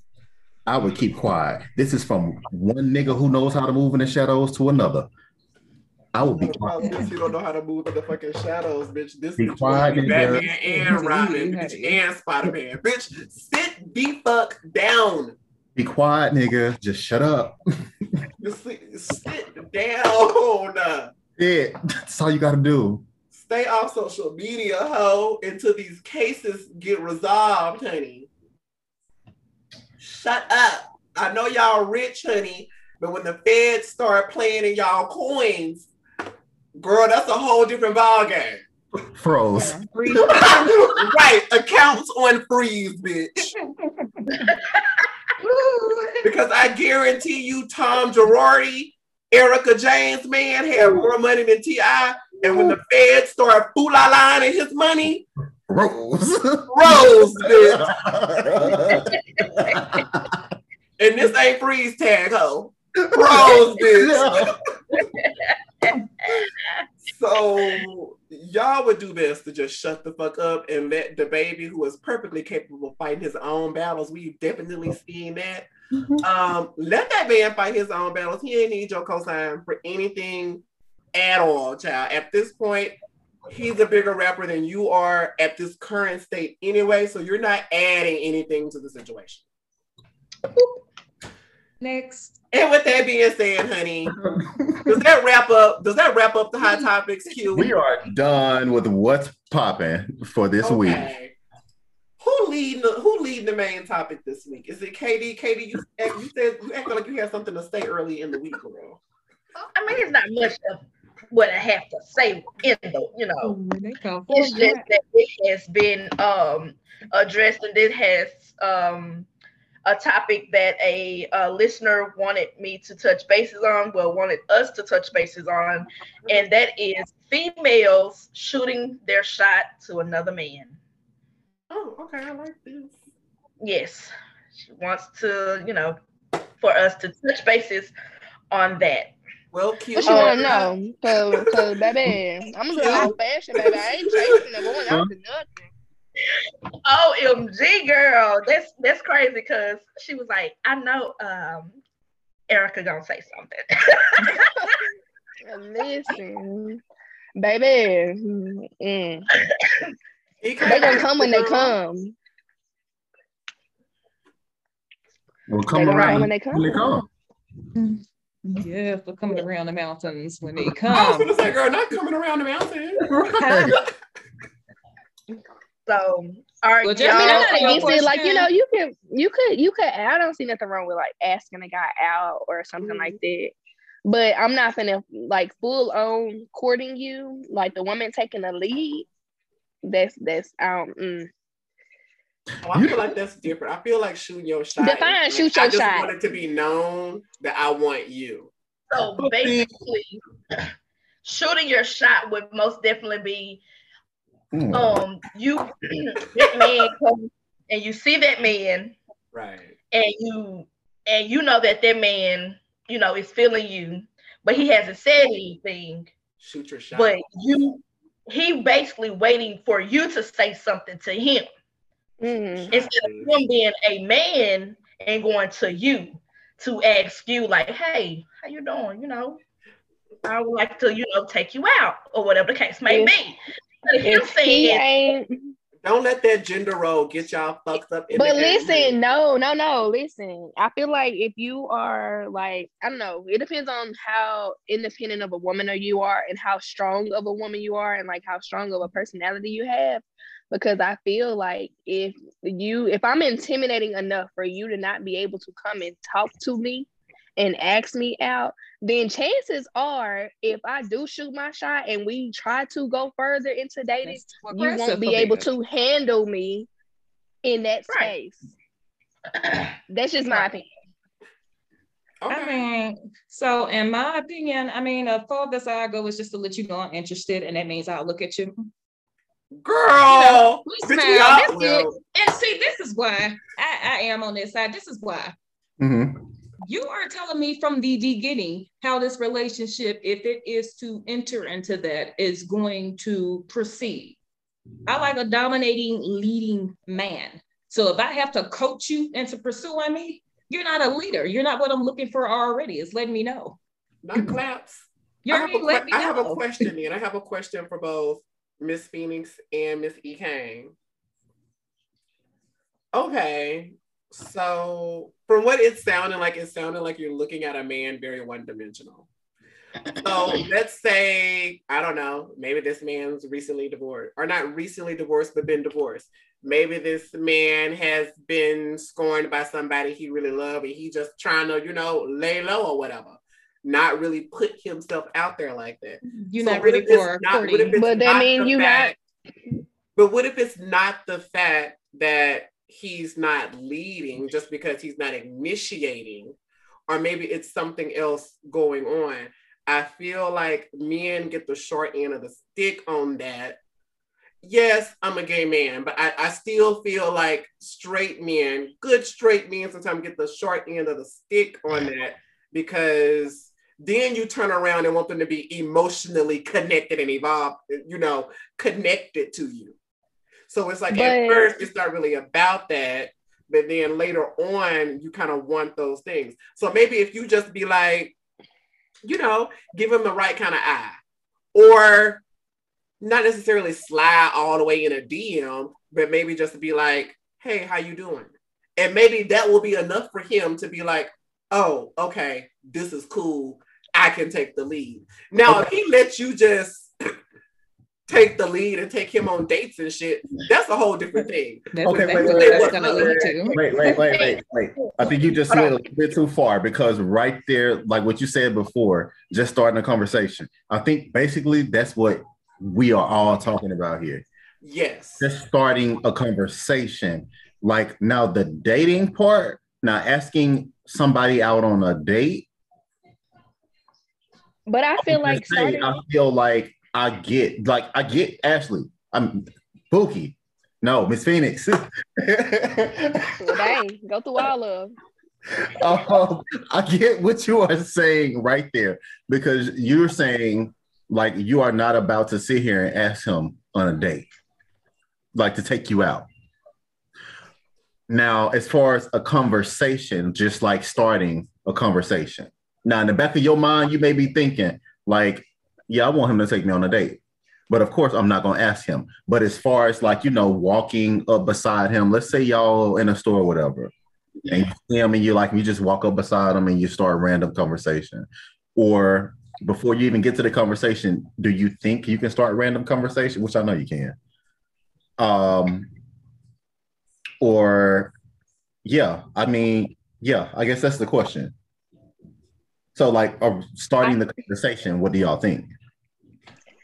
I would keep quiet. This is from one nigga who knows how to move in the shadows to another. I would be quiet. bitch, you don't know how to move in the fucking shadows, bitch. This Be is quiet, nigga. Batman and You Robin, bitch, and Spider Man, bitch. Sit the fuck down. Be quiet, nigga. Just shut up. Just sit, sit down. Yeah, that's all you gotta do. Stay off social media, ho, until these cases get resolved, honey. Shut up. I know y'all rich, honey, but when the feds start playing in y'all coins, girl, that's a whole different ballgame. Froze. <laughs> right, accounts on freeze, bitch. <laughs> Because I guarantee you, Tom Girardi, Erika Jayne, man, have more money than T.I. And when the feds start fool-la-la in his money, Rose. Rose, bitch. <laughs> And this ain't freeze tag, ho. Rose, bitch. So y'all would do best to just shut the fuck up and let DaBaby who is perfectly capable of fighting his own battles. We've definitely seen that. Um, let that man fight his own battles. He ain't need your cosign for anything at all, child. At this point, he's a bigger rapper than you are at this current state anyway. So you're not adding anything to the situation. Next. And with that being said, honey, <laughs> does that wrap up? Does that wrap up the hot topics? Q. we are done with what's popping for this week. Who leading the Who leading the main topic this week? Is it KD? KD, you you said you acted like you had something to say early in the week, girl. I mean, it's not much of what I have to say in the, you know. Oh, they come It's just that. that it has been um addressed and it has um a topic that a, uh listener wanted me to touch bases on, well, wanted us to touch bases on, and that is females shooting their shot to another man. Oh, okay, I like this. Yes, she wants to, you know, for us to touch bases on that. Well, Q. What you Oh, wanna know? Cause, cause baby, I'm a good old fashioned baby. I ain't chasing them going out to nothing. OMG, girl, that's that's crazy because she was like, I know um Erica gonna say something. <laughs> Listen, baby, mm, they gonna come when they come. We'll They come around come when they come. when they come. Yeah, for coming around the mountains when they <laughs> I was gonna say, girl, not coming around the mountain. <laughs> <laughs> So, all right, Well, y'all. just- I mean, I'm not Y'all against it. Like, you know, you could, you could, you could. I don't see nothing wrong with like asking a guy out or something Mm-hmm. like that. But I'm not gonna like full on courting you, like the woman taking the lead. That's that's um. Mm. Oh, I feel like that's different. I feel like shooting your shot. Define is- shoot I your just shot. want it to be known that I want you. So basically, shooting your shot would most definitely be Mm. um you that man comes and you see that man Right. and you and you know that that man you know is feeling you, but he hasn't said anything. Shoot your shot. But you he basically waiting for you to say something to him Mm. instead of him being a man and going to you to ask you like, hey, how you doing? You know, I would like to, you know, take you out or whatever the case may If- be. But if you saying Don't let that gender role get y'all fucked up. In but the game. listen, no, no, no. Listen, I feel like if you are like, I don't know, it depends on how independent of a woman you are and how strong of a woman you are and like how strong of a personality you have. Because I feel like if you, if I'm intimidating enough for you to not be able to come and talk to me and ask me out, then chances are, if I do shoot my shot and we try to go further into dating, you aggressive won't be able to handle me in that Right. space. That's just my opinion. Okay. I mean, so in my opinion, I mean, the farthest I go is just to let you know I'm interested, and that means I'll look at you. Girl. We bitch, smile, we all- well, And see, this is why I, I am on this side. This is why. Mhm. you are telling me from the beginning how this relationship, if it is to enter into that, is going to proceed. I like a dominating, leading man. So if I have to coach you into pursuing me, you're not a leader. You're not what I'm looking for already. It's letting me know. Not claps. You're I have, a, letting que- me I have a question then. I have a question for both Miss Phoenix and Miss E. Kane. Okay. So from what it sounded like, it sounded like you're looking at a man very one-dimensional. So <laughs> let's say, I don't know, maybe this man's recently divorced, or not recently divorced, but been divorced. Maybe this man has been scorned by somebody he really loved, and he just trying to, you know, lay low or whatever. Not really put himself out there like that. You're So not what ready for not- what if courting. it's But that not mean the you fact- But what if it's not the fact that he's not leading just because he's not initiating, or maybe it's something else going on? I feel like men get the short end of the stick on that. Yes, I'm a gay man, but I, I still feel like straight men, good straight men, sometimes get the short end of the stick on that because then you turn around and want them to be emotionally connected and evolved, you know, connected to you. So it's like at first it's not really about that, but then later on you kind of want those things. So maybe if you just be like, you know, give him the right kind of eye, or not necessarily slide all the way in a DM, but maybe just to be like, hey, how you doing? And maybe that will be enough for him to be like, oh, okay, this is cool. I can take the lead. Now, if he lets you just <clears throat> take the lead and take him on dates and shit, that's a whole different thing. <laughs> That's Okay, wait, what wait, wait, wait. Wait, wait, wait, wait, wait. I think you just Hold went a little bit too far because right there, like what you said before, just starting a conversation. I think basically that's what we are all talking about here. Yes. Just starting a conversation. Like now, the dating part, now asking somebody out on a date. But I feel I'm like starting. I feel like I get, like I get Ashley. I'm Pookie. No, Miss Phoenix. Well, <laughs> dang, go through all of. um, I get what you are saying right there because you're saying like you are not about to sit here and ask him on a date, like to take you out. Now, as far as a conversation, just like starting a conversation. Now, in the back of your mind, you may be thinking, like, yeah, I want him to take me on a date. But of course, I'm not going to ask him. But as far as like, you know, walking up beside him, let's say y'all in a store or whatever, and you see him and you like, you just walk up beside him and you start random conversation. Or before you even get to the conversation, do you think you can start a random conversation? Which I know you can. Um, or yeah, I mean, yeah, I guess that's the question. So, like, uh, starting the conversation, what do y'all think?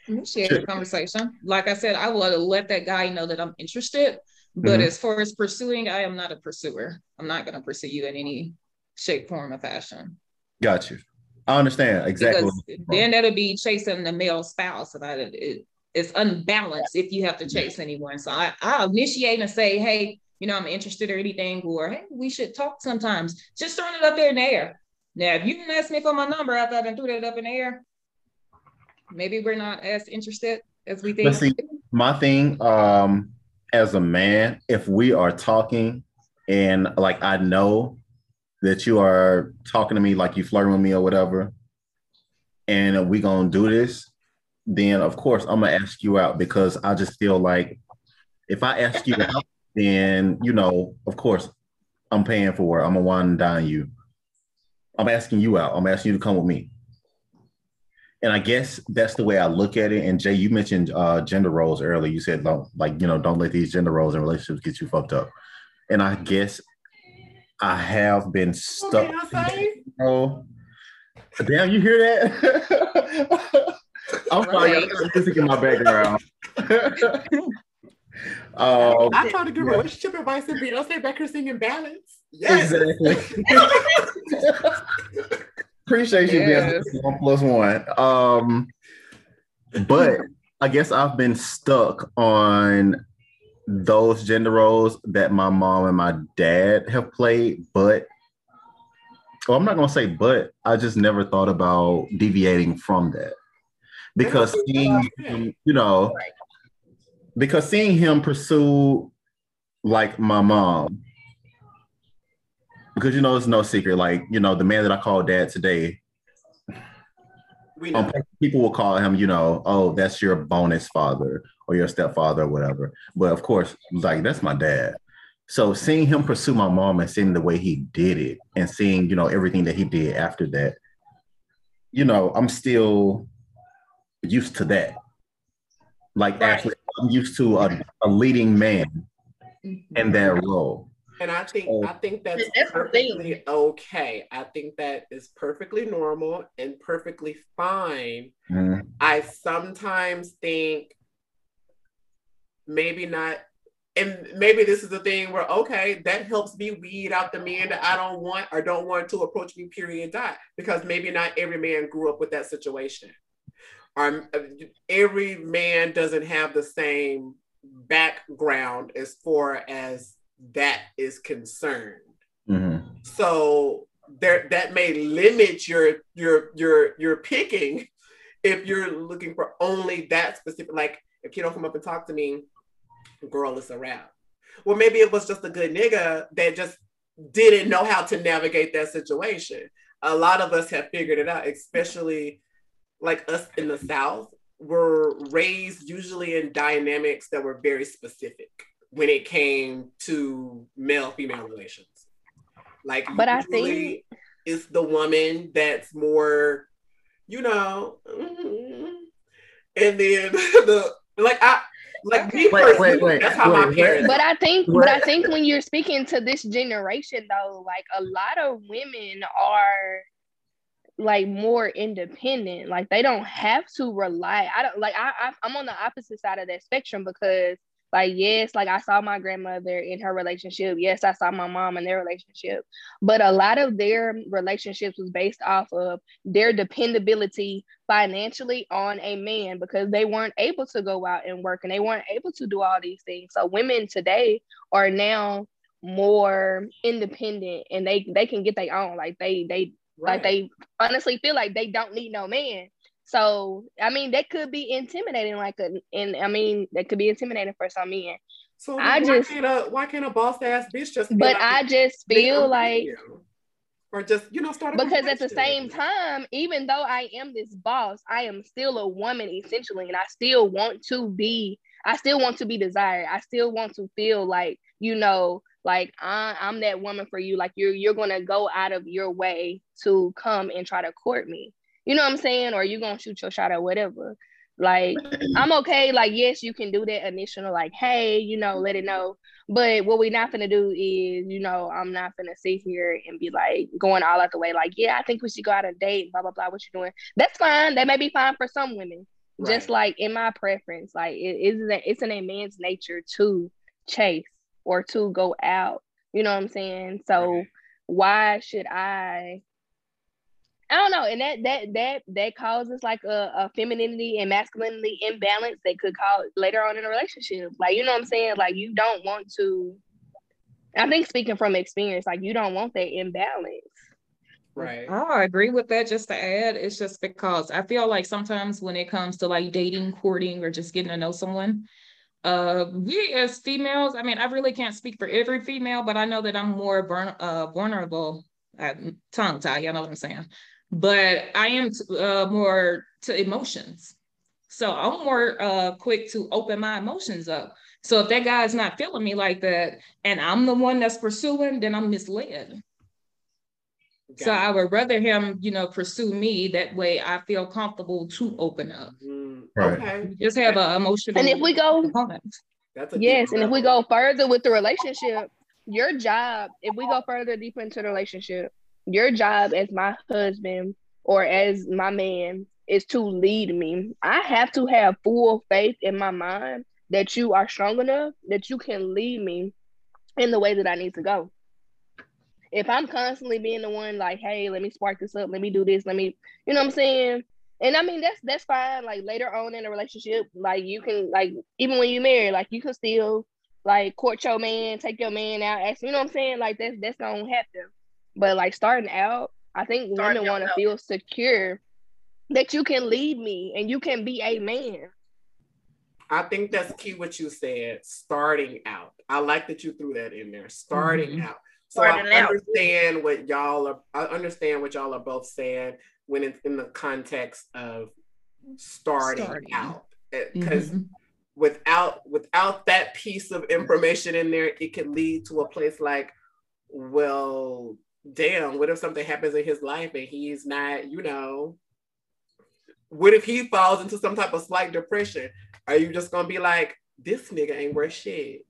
Initiate Sure. a conversation. Like I said, I will let that guy know that I'm interested. But Mhm. as far as pursuing, I am not a pursuer. I'm not going to pursue you in any shape, form, or fashion. Got you. I understand exactly. Because then that'll be chasing the male spouse, and I, it, it's unbalanced if you have to chase anyone. So I, I'll initiate and say, hey, you know, I'm interested or anything, or hey, we should talk sometimes. Just throwing it up there in the air. Now, if you didn't ask me for my number after I done threw that up in the air, maybe we're not as interested as we think. Let's see. my thing um as a man if we are talking and like i know that you are talking to me like you flirting with me or whatever and we gonna do this then of course i'm gonna ask you out because i just feel like if i ask you out then you know of course i'm paying for it i'm gonna wine and dine you i'm asking you out i'm asking you to come with me and I guess that's the way I look at it. And Jay, you mentioned uh, gender roles earlier. You said don't like you know don't let these gender roles and relationships get you fucked up. And I guess I have been stuck. Okay, I say. Oh, damn! You hear that? <laughs> I'm sorry, I got music in my background. <laughs> um, I tried to give relationship advice and Beyonce back here singing ballads. Yes. exactly. <laughs> Appreciate you Yes. being one plus one. Um, but I guess I've been stuck on those gender roles that my mom and my dad have played, but well, I'm not gonna say, but I just never thought about deviating from that because seeing, you know, because seeing him pursue like my mom, because you know it's no secret, like you know the man that I call dad today. Paper, um, people will call him, you know, oh, that's your bonus father or your stepfather or whatever. But of course, like that's my dad. So seeing him pursue my mom and seeing the way he did it and seeing, you know, everything that he did after that, you know, I'm still used to that. Like Right. actually I'm used to a, a leading man in that role. And I think Oh. I think that's That's perfectly okay. I think that is perfectly normal and perfectly fine. Mhm. I sometimes think maybe not and maybe this is the thing where okay that helps me weed out the men that i don't want or don't want to approach me period dot because maybe not every man grew up with that situation uh, every man doesn't have the same background as far as that is concerned. Mhm. so there that may limit your your your your picking if you're looking for only that specific like if you don't come up and talk to me girl it's a wrap. Well maybe it was just a good nigga that just didn't know how to navigate that situation. A lot of us have figured it out especially like us in the south were raised usually in dynamics that were very specific when it came to male female relations. Like But I think it's the woman that's more you know mhm. and then <laughs> the like i like me Wait, wait, personally, wait, that's how my wait, parents But I think, but I think when you're speaking to this generation, though, like a lot of women are like more independent. Like they don't have to rely. I don't like. I, I I'm on the opposite side of that spectrum because, like, yes, like I saw my grandmother in her relationship. Yes, I saw my mom in their relationship. But a lot of their relationships was based off of their dependability financially on a man because they weren't able to go out and work and they weren't able to do all these things. So women today are now more independent and they they can get their own like they they like they honestly feel like they don't need no man. So i mean that could be intimidating like a and i mean that could be intimidating for some men. So I why just- can't a why can't a boss ass bitch just be but like, i just feel like or just you know start a because at the same time even though i am this boss i am still a woman essentially and i still want to be i still want to be desired. I still want to feel like you know like I, i'm that woman for you like you're you're gonna go out of your way to come and try to court me you know what i'm saying or you're gonna shoot your shot or whatever like <clears throat> i'm okay like yes you can do that initial like hey you know let it know but what we're not gonna do is, you know, I'm not gonna sit here and be like going all out the way, like, yeah, I think we should go out on a date, blah blah blah. What you doing? That's fine. That may be fine for some women. Just like in my preference, like it is it's in a man's nature to chase or to go out. You know what I'm saying? So Right. why should I? I don't know, and that that that that causes like a, a femininity and masculinity imbalance that could cause later on in a relationship. Like you know what I'm saying? Like you don't want to. I think speaking from experience, like you don't want that imbalance. right I agree with that. Just to add, it's just because I feel like sometimes when it comes to like dating, courting, or just getting to know someone, uh, we as females, I mean, I really can't speak for every female, but I know that I'm more burn, uh, vulnerable. Uh, tongue tie, you know what I'm saying? But I am uh, more to emotions. So I'm more uh, quick to open my emotions up. So if that guy's not feeling me like that, and I'm the one that's pursuing, then I'm misled. So Got I would rather him, you know, pursue me. That way I feel comfortable to open up. Mm, Right. okay Just have an emotional And if we go, that's a yes, and if we go further with the relationship, your job, if we go further deeper into the relationship, your job as my husband or as my man is to lead me. I have to have full faith in my mind that you are strong enough that you can lead me in the way that I need to go. If I'm constantly being the one like, hey, let me spark this up, let me do this, let me, you know what I'm saying? And I mean that's that's fine. Like later on in a relationship, like you can like even when you marry, like you can still like court your man, take your man out, ask, you know what I'm saying? Like that's that's gonna happen. But like starting out, I think Starting women want to out. feel secure that you can lead me and you can be a man. I think that's key what you said, starting out. I like that you threw that in there, starting Mhm. out. So I out. understand what y'all are I understand what y'all are both saying when it's in the context of starting, Starting. out. Because Mhm. without without that piece of information in there, it could lead to a place like, well, damn, what if something happens in his life and he's not, you know, what if he falls into some type of slight depression? Are you just gonna be like, this nigga ain't worth shit?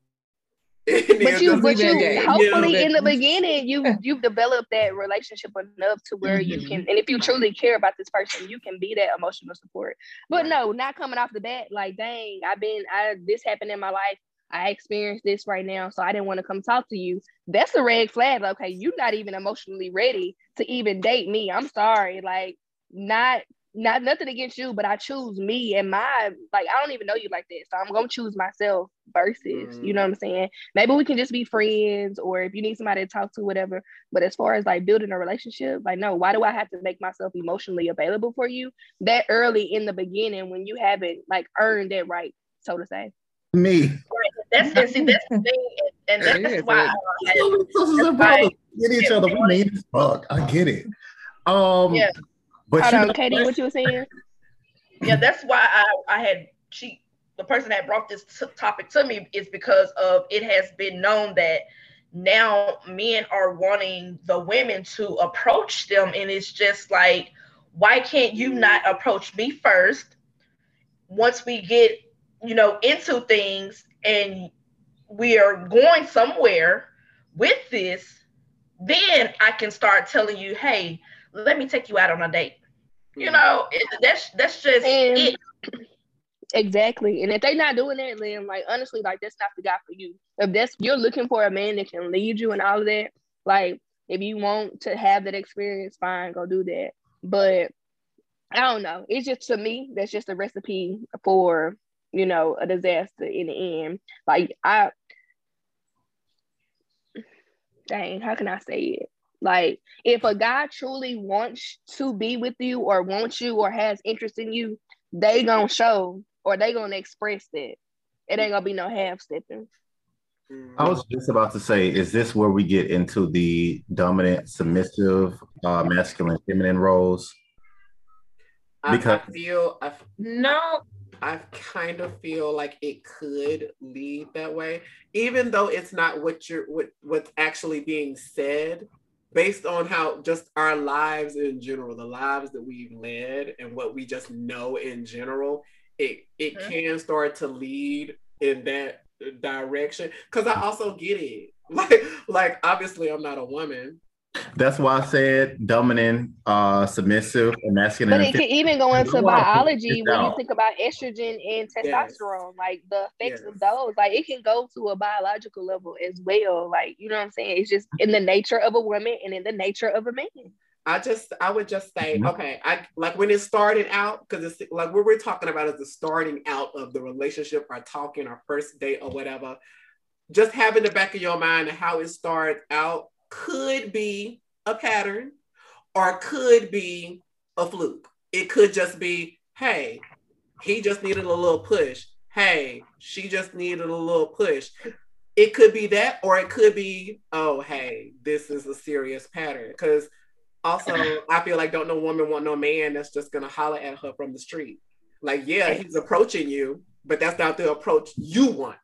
And then But you, but you, Yeah. hopefully Yeah. in the beginning, you you've developed that relationship enough to where you Mhm. can, and if you truly care about this person, you can be that emotional support. But no, not coming off the bat, like, dang, I've been, I this happened in my life. I experienced this right now, so I didn't want to come talk to you. That's a red flag. Okay, you're not even emotionally ready to even date me. I'm sorry, like, not not nothing against you, but I choose me and my like I don't even know you like that, so I'm gonna choose myself versus you know what I'm saying. Maybe we can just be friends, or if you need somebody to talk to, whatever. But as far as like building a relationship, like no, why do I have to make myself emotionally available for you that early in the beginning when you haven't like earned that right, so to say? Me. That's and see that's the thing, and that's is, why. it- I, Sisters and brothers get each other. We mean as fuck. I get it. Um, Yeah. But Hold you on, know Katie, what? what you were saying? yeah, that's why I, I had she the person that brought this t- topic to me is because of it has been known that now men are wanting the women to approach them, and it's just like, why can't you not approach me first? Once we get you know into things and we are going somewhere with this, then I can start telling you, hey, let me take you out on a date. You know, it, that's that's just And- it. Exactly. And if they're not doing that, then like honestly, like that's not the guy for you. If that's you're looking for a man that can lead you and all of that, like if you want to have that experience, fine, go do that. But I don't know. It's just to me, that's just a recipe for, you know, a disaster in the end. Like I dang, how can I say it? Like if a guy truly wants to be with you or wants you or has interest in you, they gonna show or they gonna express that. It ain't gonna be no half stepping. I was just about to say, is this where we get into the dominant, submissive, uh, masculine, feminine roles? I, I because- feel I, No, I kind of feel like it could lead that way, even though it's not what you're what what's actually being said, based on how just our lives in general, the lives that we've led and what we just know in general, it it Mhm. can start to lead in that direction. Cause I also get it. <laughs> Like like obviously I'm not a woman. That's why I said dominant, uh, submissive, and masculine. But it can even go into I wanna put biology this when you think about estrogen and Yes. testosterone, like the effects Yes. of those. Like it can go to a biological level as well. Like, you know what I'm saying? It's just in the nature of a woman and in the nature of a man. I just I would just say, Mhm. okay, I like when it started out, because it's like what we're talking about is the starting out of the relationship or talking or first date or whatever. Just having the back of your mind how it started out could be a pattern or could be a fluke. It could just be, hey, he just needed a little push. Hey, she just needed a little push. It could be that, or it could be, oh, hey, this is a serious pattern. Because also, I feel like don't no woman want no man that's just gonna holler at her from the street. Like, yeah, he's approaching you, but that's not the approach you want.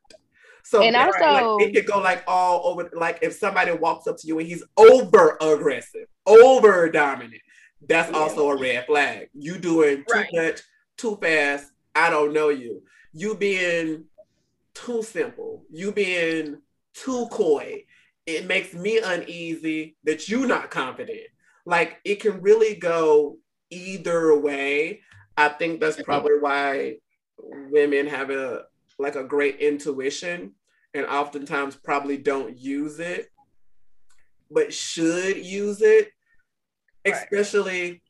So And also- like, it could go like all over. Like if somebody walks up to you and he's over aggressive, over dominant, that's Yeah. also a red flag. You doing too Right. much, too fast. I don't know you. You being too simple. You being too coy. It makes me uneasy that you not confident. Like it can really go either way. I think that's mm-hmm. probably why women have a like a great intuition and oftentimes probably don't use it, but should use it, Right. especially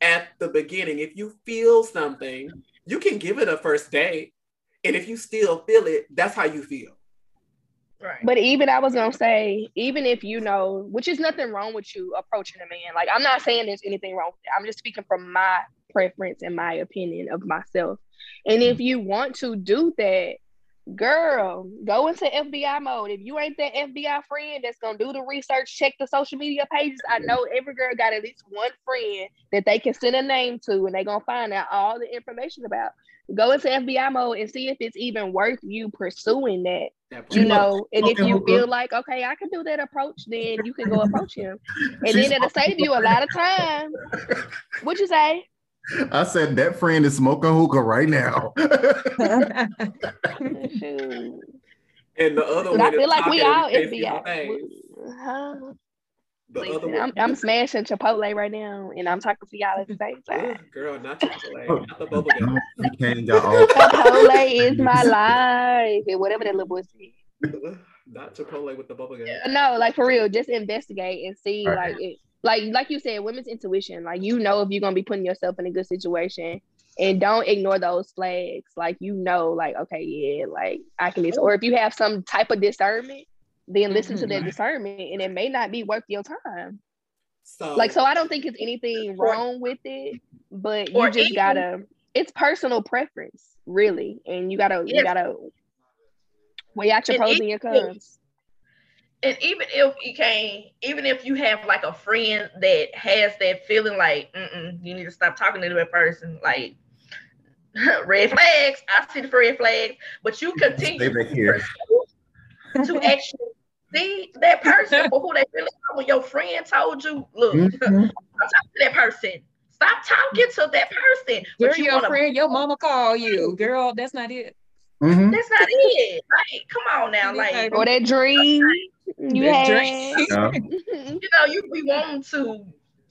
at the beginning. If you feel something, you can give it a first date. And if you still feel it, that's how you feel. Right. But even I was gonna say, even if you know, which is nothing wrong with you approaching a man. Like I'm not saying there's anything wrong with it. I'm just speaking from my preference and my opinion of myself. And if mm. you want to do that, girl, go into FBI mode. If you ain't that FBI friend that's gonna do the research, check the social media pages. I know every girl got at least one friend that they can send a name to and they gonna find out all the information about. Go into FBI mode and see if it's even worth you pursuing that That you know, and if you feel like, okay, I can do that approach, then you can go approach him. And then it'll save you a lot of time. What'd you say? I said that friend is smoking hookah right now. <laughs> And the other one I feel like we all FBI. Huh? Listen, I'm, I'm smashing Chipotle right now, and I'm talking to y'all at the same time. Girl, not Chipotle, not the bubble gum. <laughs> You can't got all Chipotle is my <laughs> life, and whatever that little boy said. Ugh, Not Chipotle with the bubble gum. No, like for real, just investigate and see, Right. like it, like like you said, women's intuition. Like you know if you're gonna be putting yourself in a good situation, and don't ignore those flags. Like you know, like okay, yeah, like I can listen. Or if you have some type of discernment, then listen to that Mhm. discernment, and it may not be worth your time. So, Like so, I don't think it's anything wrong with it, but you just even- gotta. It's personal preference, really, and you gotta you gotta weigh out your And pros and your even- cons. And even if you can't, even if you have like a friend that has that feeling like, Mm-mm, you need to stop talking to that person, like <laughs> red flags. I see the red flags, but you continue back here. to actually see that person for who they really are. When your friend told you, look, Mhm. <laughs> stop talking to that person. Stop talking to that person. You're But you your wanna, friend, your mama call you. Girl, that's not it. Mhm. that's not it. Like, come on now, like Or that dream you That had. dream. <laughs> Yeah. you know, you be wanting to,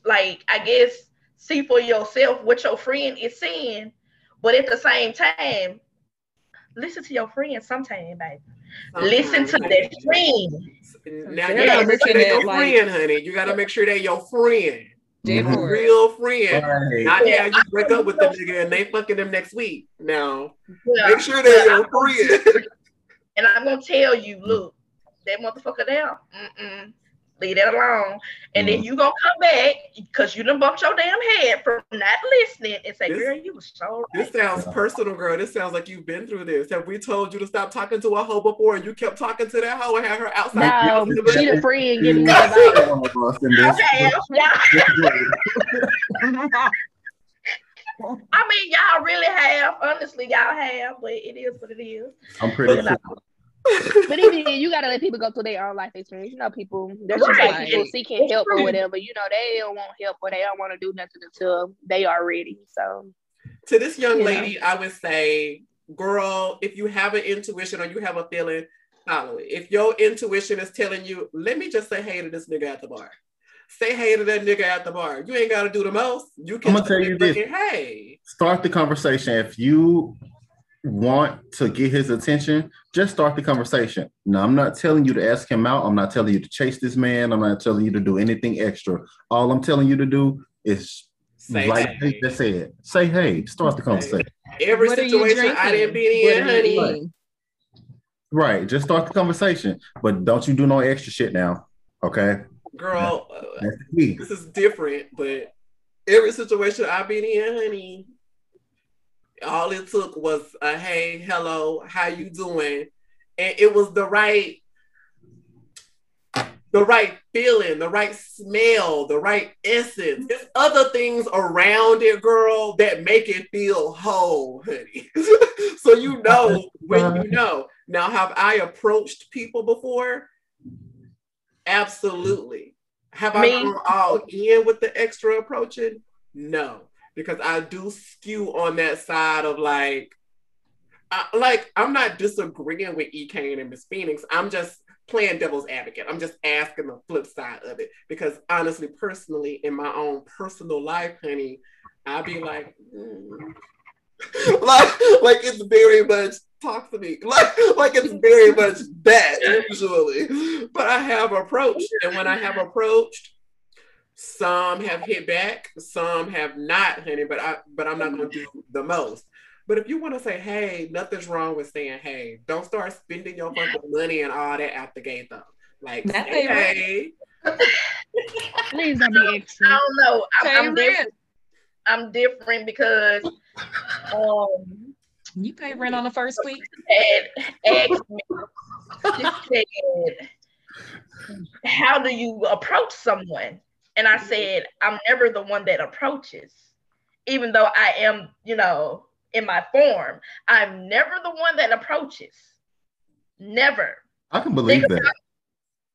like, I guess, see for yourself what your friend is seeing, but at the same time, listen to your friend sometime, baby. Listen to that friend. Now They're you gotta make sure looking they're your like- friend, honey. You gotta make sure they're your friend. Dead Mhm. Real friend. Right. Not yeah, you break up with the nigga and they fucking them next week. Now Yeah. make sure they're Yeah, your friend. And I'm gonna tell you, look, that motherfucker down. mm-mm, leave that alone. And then mm. you gonna come back because you done bumped your damn head from not listening and say, This- girl, you was so This sounds personal, girl. This sounds like you've been through this. Have we told you to stop talking to a hoe before and you kept talking to that hoe and had her outside? No, the she the friend giving me That's advice. of us in this. Okay, <laughs> yeah. <laughs> I mean, y'all really have. Honestly, y'all have, but it is what it is. I'm pretty But, uh, sure. But even then, you gotta let people go through their own life experience. You know, people there's just like Right. people seeking help or whatever. You know, they don't want help or they don't want to do nothing until they are ready. So to this young You know. lady, I would say, girl, if you have an intuition or you have a feeling, follow it. If your intuition is telling you, let me just say hey to this nigga at the bar. Say hey to that nigga at the bar. You ain't gotta do the most. You can I'ma tell you this. Hey. Start the conversation. If you want to get his attention, just start the conversation. Now, I'm not telling you to ask him out. I'm not telling you to chase this man. I'm not telling you to do anything extra. All I'm telling you to do is Say like hey. they said, say hey, start the conversation. Every What situation I didn't be in, What do you honey. mean? Right. Just start the conversation. But don't you do no extra shit now. Okay. Girl, uh, That's this is different, but every situation I've been in, honey, all it took was a hey, hello, how you doing? And it was the right, the right feeling, the right smell, the right essence. There's other things around it, girl, that make it feel whole, honey. <laughs> so you know when you know. Now, have I approached people before? Absolutely. Have I Me? gone all in with the extra approaching? No, because I do skew on that side of like, I, like I'm not disagreeing with E. Kane and Miss Phoenix. I'm just playing devil's advocate. I'm just asking the flip side of it because honestly, personally, in my own personal life, honey, I'd be like, mm. <laughs> like, like it's very much talk to me, like, like it's very much that usually. But I have approached, and when I have approached, some have hit back, some have not, honey. But I, but I'm not gonna do the most. But if you want to say, hey, nothing's wrong with saying, hey, don't start spending your fucking money and all that out the gate though. Like, That say, ain't hey, Please don't be I don't know. I'm, I'm different. I'm different because um You pay rent on the first week. <laughs> had asked me, she said, How do you approach someone? And I said, I'm never the one that approaches, even though I am, you know, in my form. I'm never the one that approaches. Never. I can believe Think that. about,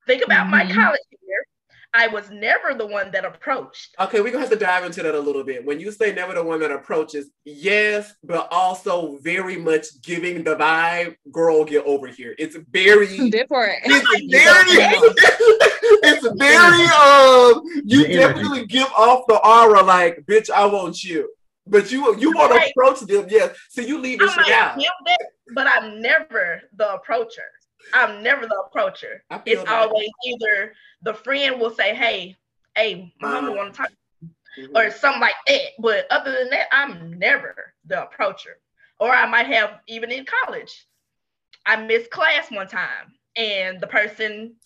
think about my Mhm. college year. I was never the one that approached. Okay, we're gonna have to dive into that a little bit. When you say never the one that approaches, yes, but also very much giving the vibe, girl, get over here. It's very <laughs> That part. it's very <laughs> it's very um you definitely give off the aura like bitch, I want you. But you you want to approach them, yes. So you leave I this might shit out. give but I'm never the approacher. I'm never the approacher. It's that. always either the friend will say, "Hey, hey, Muhammad Uh, want to talk," Mhm. or something like that. But other than that, I'm never the approacher. Or I might have even in college. I missed class one time, and the person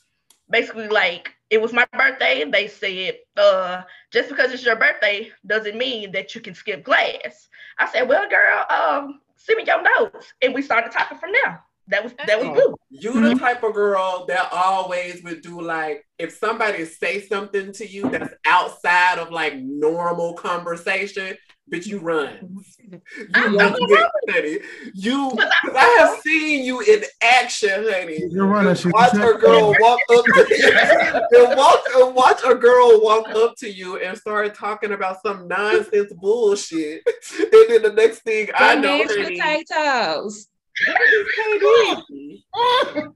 basically like it was my birthday. and They said, "Uh, just because it's your birthday doesn't mean that you can skip class." I said, "Well, girl, um, send me your notes," and we started talking from there. That was that was Oh. good. You the type of girl that always would do like if somebody say something to you that's outside of like normal conversation, but you run. You I'm- won't I'm honey. You, <laughs> 'cause I have seen you in action, honey. You're running. She's Watch a girl walk up to you <laughs> and watch, and watch a girl walk up to you and start talking about some nonsense bullshit. <laughs> And then the next thing I know, mashed honey, potatoes. where did KD?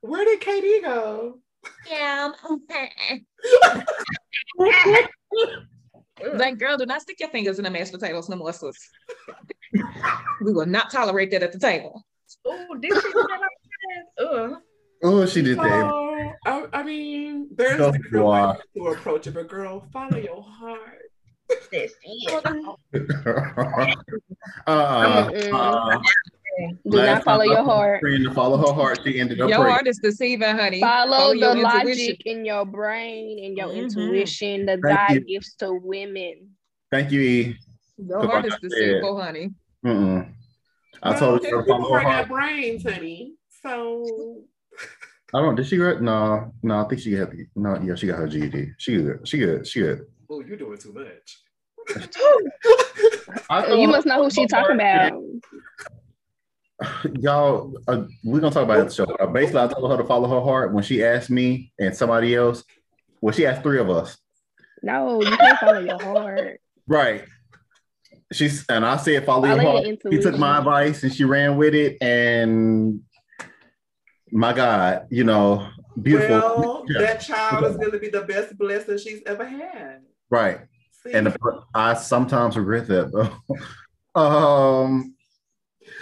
Where did KD go? Yeah. Like, girl, do not stick your fingers in the mashed potatoes no more, sis. we will not tolerate that at the table. Oh, did she say that? Uh, Oh, she did that. Oh, I, I mean, there's Go different for ways to approach it, but girl, follow your heart. that's it. <laughs> uh, uh, Do last not follow your heart. Friend to follow her heart. She ended up Your pregnant. heart is deceiving, honey. Follow your the intuition. logic in your brain and your Mhm. intuition that Thank God you. gives to women. Thank you, E. Your Cause heart like is I deceitful, honey. Mm-mm. I Well, told her to follow her got heart. brains, honey. So I don't. Did she grad? No, no. I think she got. No, yeah, she got her GED. She good. She good. She good. oh, you're doing too much. <laughs> I You must know who to she talking her about. Heart. Y'all, uh, we're gonna talk about it at the show. Uh, basically, I told her to follow her heart when she asked me and somebody else. Well, she asked three of us. No, you can't follow your heart. Right. She's and I said follow, Follow your your heart. She took my advice and she ran with it. And my God, you know, beautiful. Well, Yeah. that child is going to be the best blessing she's ever had. Right. See? And the, I sometimes regret that though. <laughs> um,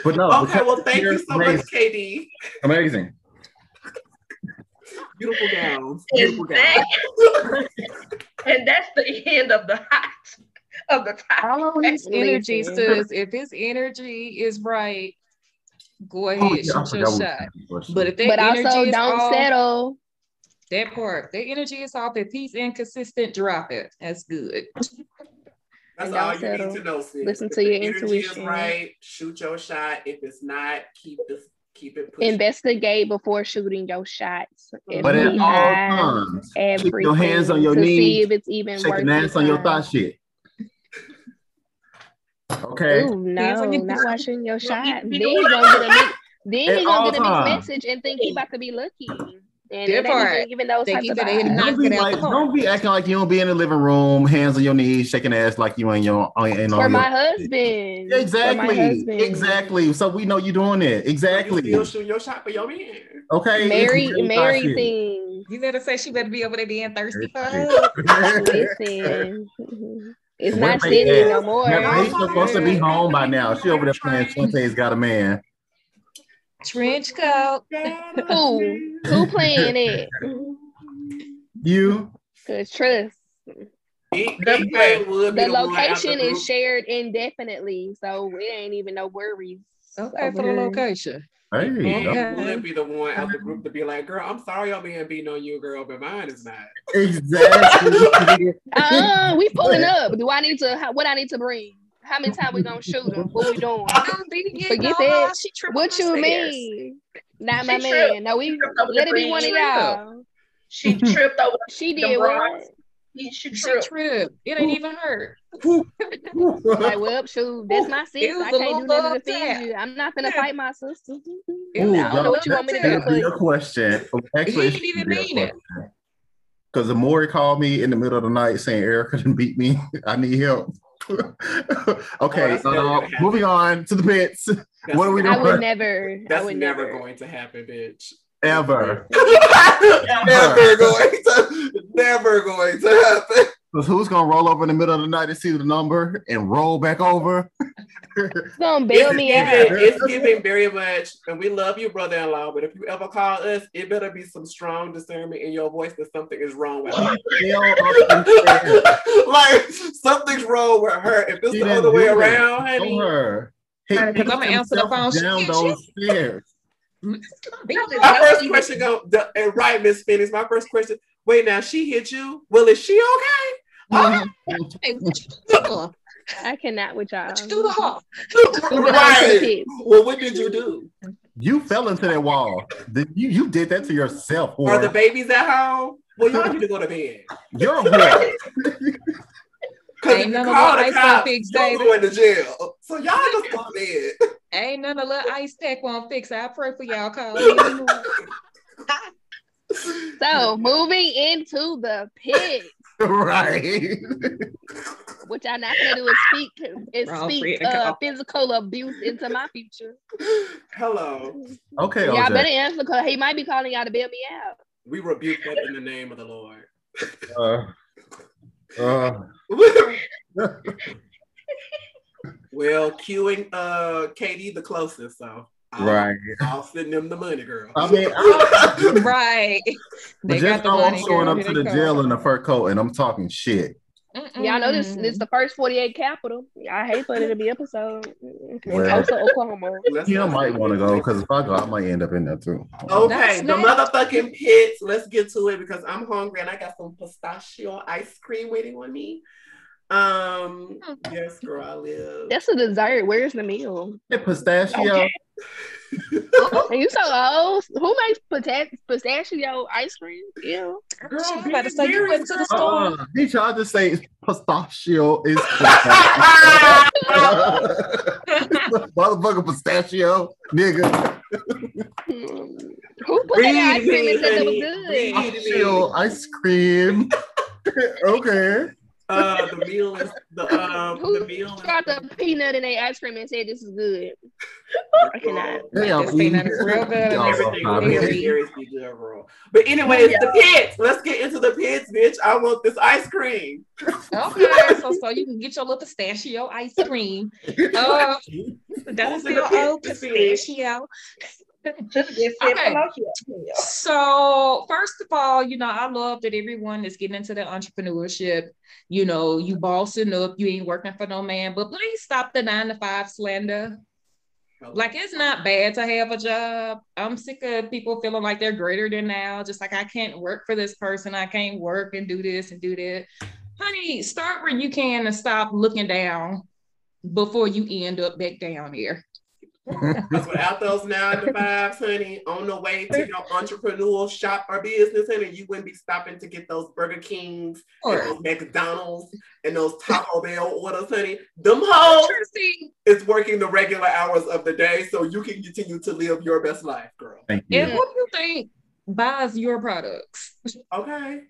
but no. okay, well, thank you so much, amazing. KD. Amazing. <laughs> Beautiful gowns. And, Beautiful gowns. <laughs> and that's the end of the hot of the topic. Follow his energy, Listen. sis. If his energy is right, go oh, ahead, Oh, yeah, shoot your shot. But if that But energy also is don't off, settle. that part, that energy is off. If he's inconsistent, drop it. That's good. <laughs> That's And all don't you need to know, sis. Listen If to your intuition. Right, shoot your shot. If it's not, keep this, keep it pushing. Investigate before shooting your shots. And but at all times, keep your hands on your to see if it's even worth shaking your ass on your time. thought shit. Okay. Ooh, no, Hands on your- not watching your shot. Then be he doing gonna get a mix, then At gonna get a mixed message and think he about to be lucky. And That it even those Think types he of vibes. knock Don't be, like, don't be acting like you don't be in the living room, hands on your knees, shaking ass like you ain't your uh, ain't For on my husband. Yeah, For my exactly, husband. exactly. So we know you're doing it. Exactly. You Exactly. still shoot your shot for your man. Okay. Mary, it's really Mary thought shit. thing. You better say she better be over there being thirsty for Thirsty. her. <laughs> <laughs> Listen, <laughs> it's Where not they sitting no more. Yeah, He's supposed to be home by now. She over there playing Shantae's got a man. Trench coat. Who? Who playing it? You Cause trust. The- E-Kane would be The location the is shared indefinitely, so it ain't even no worries. Okay, for the location. Hey, E-Kane Okay. would be the one out the group to be like, girl, I'm sorry I'm being beaten on you, girl, but mine is not. exactly. <laughs> Uh, we pulling up. Do I need to? How, what I need to bring? How many times we gonna shoot them? What we doing? <laughs> Oh, Forget that. What you mean? Not my She tripped. man. No, we let it be one of y'all. She tripped over. <laughs> She The did what? bronze. She, she She tripped. tripped. It ain't even hurt. <laughs> Like, well, shoot, that's my sis. It was I a can't do nothing to love defend you. I'm not gonna Yeah. fight my sister. Ooh, I don't know what you want me to do That'd be a question. Actually, He didn't even mean it. Because the Maury called me in the middle of the night saying Erica didn't beat me. I need help. <laughs> okay, that's never uh, moving on to the pits. That's, What are we doing? I would never. I That's would never never. going to happen, bitch. Ever. never <laughs> going to never going to happen. Because who's gonna roll over in the middle of the night and see the number and roll back over? It's gonna bail me giving, out. it's giving very much, and we love you, brother-in-law. But if you ever call us, it better be some strong discernment in your voice that something is wrong with her. <laughs> Hell up and down. <laughs> like something's wrong with her. If it's She the other way do that. around, honey. Because beat I'ma answer the phone. down Shit, those stairs. My first question go the, and right, Miss Phoenix. My first question. Wait, now she hit you. Well, is she okay? Mhm. Hey, what you do to <laughs> her? I cannot with y'all. What you do to her? right. Well, what did you do? You fell into that wall. The- You, you did that to yourself. Are the babies at home? Well, y'all need to go to bed. You're a <laughs> whore. Because Ain't if you none of call that the ice cops, on fix, you're baby. going to jail. So y'all just go to bed. Ain't none of little ice tech won't fix it. I pray for y'all. Call. <laughs> So moving into the pit, right. which I'm not gonna do is speak is Wrong speak friend. uh, physical abuse into my future. Hello. Okay, Y'all OJ. better answer because he might be calling y'all to bail me out. We rebuke that in the name of the Lord. Uh, uh, <laughs> well, queuing uh Katie the closest, so I'll, right. I'll send them the money, girl. I mean, <laughs> I, right. but They just got the know I'm money. showing girl. up to the they jail in a fur coat and I'm talking shit. Y'all know this this the first 48 capital. I hate for it to be episode in Well. Tulsa, Oklahoma. Let's might want to go because if I go, I might end up in there too. Okay, That's the next. motherfucking pits. Let's get to it because I'm hungry and I got some pistachio ice cream waiting on me. Um, yes, girl, I live. That's a dessert. Where's the meal? Hey, pistachio. <laughs> And you so old. Who makes pita- pistachio ice cream? Ew. Girl, I'm about to say you very went to the store. Uh, he tried to say pistachio is <laughs> <laughs> motherfucker pistachio, nigga. Hmm. Who put that ice cream and said it was good? Me. Pistachio ice cream. okay. Uh, the meal is the um Who the meal is got the peanut in their ice cream and said this is good? I cannot. Damn, This peanut is real good. Y'all everything funny. will be seriously good, girl. But anyways, the pits. Let's get into the pits, bitch. I want this ice cream. Okay, so so you can get your little pistachio ice cream. <laughs> Uh, that's Who's in the still old pistachio. <laughs> Just get Okay. So first of all, you know, I love that everyone is getting into the entrepreneurship. You know, you bossing up, you ain't working for no man, but please stop the nine to five slander. Like it's not bad to have a job. I'm sick of people feeling like they're greater than now. Just like I can't work for this person, I can't work and do this and do that. Honey, start where you can and stop looking down before you end up back down there. Because without those nine to fives, honey, on the way to your entrepreneurial shop or business, honey, you wouldn't be stopping to get those Burger Kings and those McDonald's and those Taco Bell orders, honey. Them hoes Interesting. is working the regular hours of the day so you can continue to live your best life, girl. Thank you. And who do you think buys your products? Okay.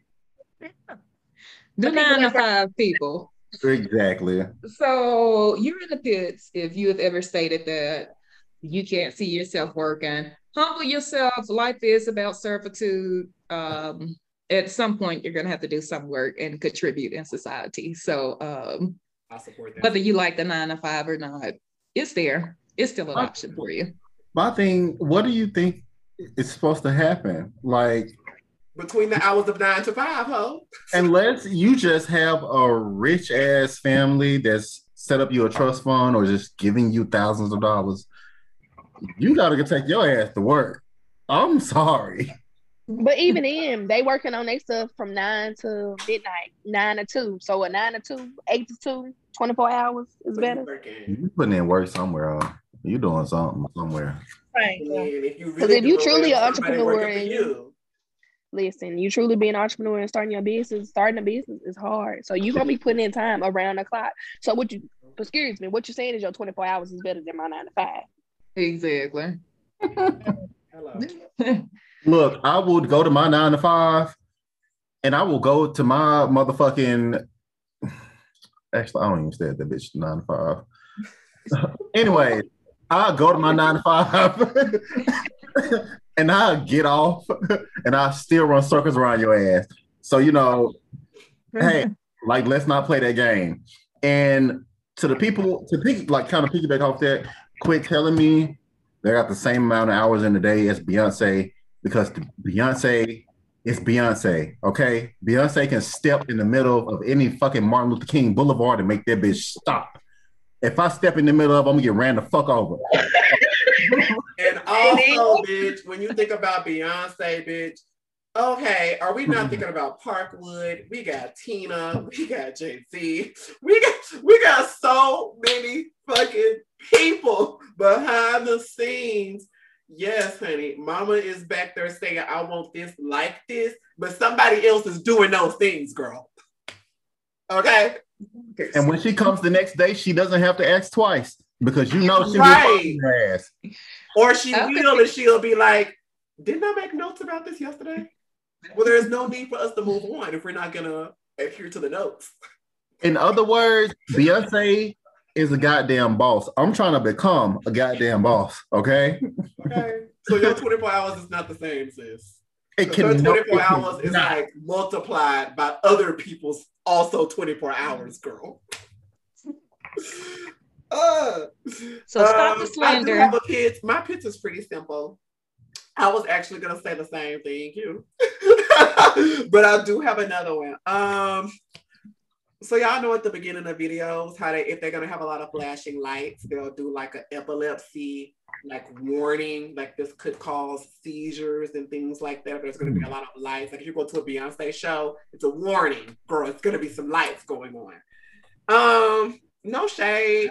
The people nine to five people. Exactly. So you're in the pits if you have ever stated that you can't see yourself working. Humble yourself. Life is about servitude. Um, at some point, you're gonna have to do some work and contribute in society. So um, I support that. whether you like the nine to five or not, it's there. It's still an Okay. option for you. My thing, what do you think is supposed to happen? Like, between the hours of nine to five, ho. <laughs> Unless you just have a rich ass family that's set up you a trust fund or just giving you thousands of dollars, you gotta take your ass to work. I'm sorry. But even then, they working on their stuff from nine to midnight, nine to two. So a nine to two, eight to two, 24 hours is better. Working. You putting in work somewhere. Huh? You doing something somewhere. Right. And if you, 'Cause really if you truly it, an entrepreneur and you. Listen, you truly be an entrepreneur and starting your business, starting a business is hard. So you're gonna be putting in time around the clock. So what you excuse me, what you're saying is your 24 hours is better than my nine to five. Exactly. Hello. <laughs> Look, I would go to my nine to five, and I will go to my motherfucking. Actually, I don't even stay at that bitch nine to five. <laughs> anyway, I'll go to my nine to five, <laughs> and I'll get off, and I still run circles around your ass. So you know, hey, like let's not play that game. And to the people to pick, like kind of piggyback off that, quit telling me they got the same amount of hours in the day as Beyonce because Beyonce is Beyonce. Okay, Beyonce can step in the middle of any fucking Martin Luther King Boulevard and make that bitch stop. If I step in the middle of, I'm gonna get ran the fuck over. <laughs> And also, bitch, when you think about Beyonce, bitch, okay, are we not thinking about Parkwood? We got Tina, we got Jay-Z, we got we got so many fucking people behind the scenes. Yes, honey, mama is back there saying, I want this like this, but somebody else is doing those things, girl. Okay? And when she comes the next day, she doesn't have to ask twice because you know she Right. will find her ass. Or she Okay. will and she'll be like, Didn't I make notes about this yesterday? Well, there's no need for us to move on if we're not gonna adhere to the notes. In other words, Beyonce is a goddamn boss. I'm trying to become a goddamn boss. Okay, Okay. So your 24 hours is not the same, sis. it Your can 24 it hours is cannot. like multiplied by other people's also 24 hours, girl. <laughs> Uh, So stop um, the I do have a pitch. My pitch is pretty simple. I was actually gonna say the same thing, you, <laughs> but I do have another one. Um, so y'all know at the beginning of videos how they, if they're gonna have a lot of flashing lights, they'll do like an epilepsy like warning, like this could cause seizures and things like that. There's gonna be a lot of lights. Like if you go to a Beyonce show, it's a warning, girl. It's gonna be some lights going on. Um, no shade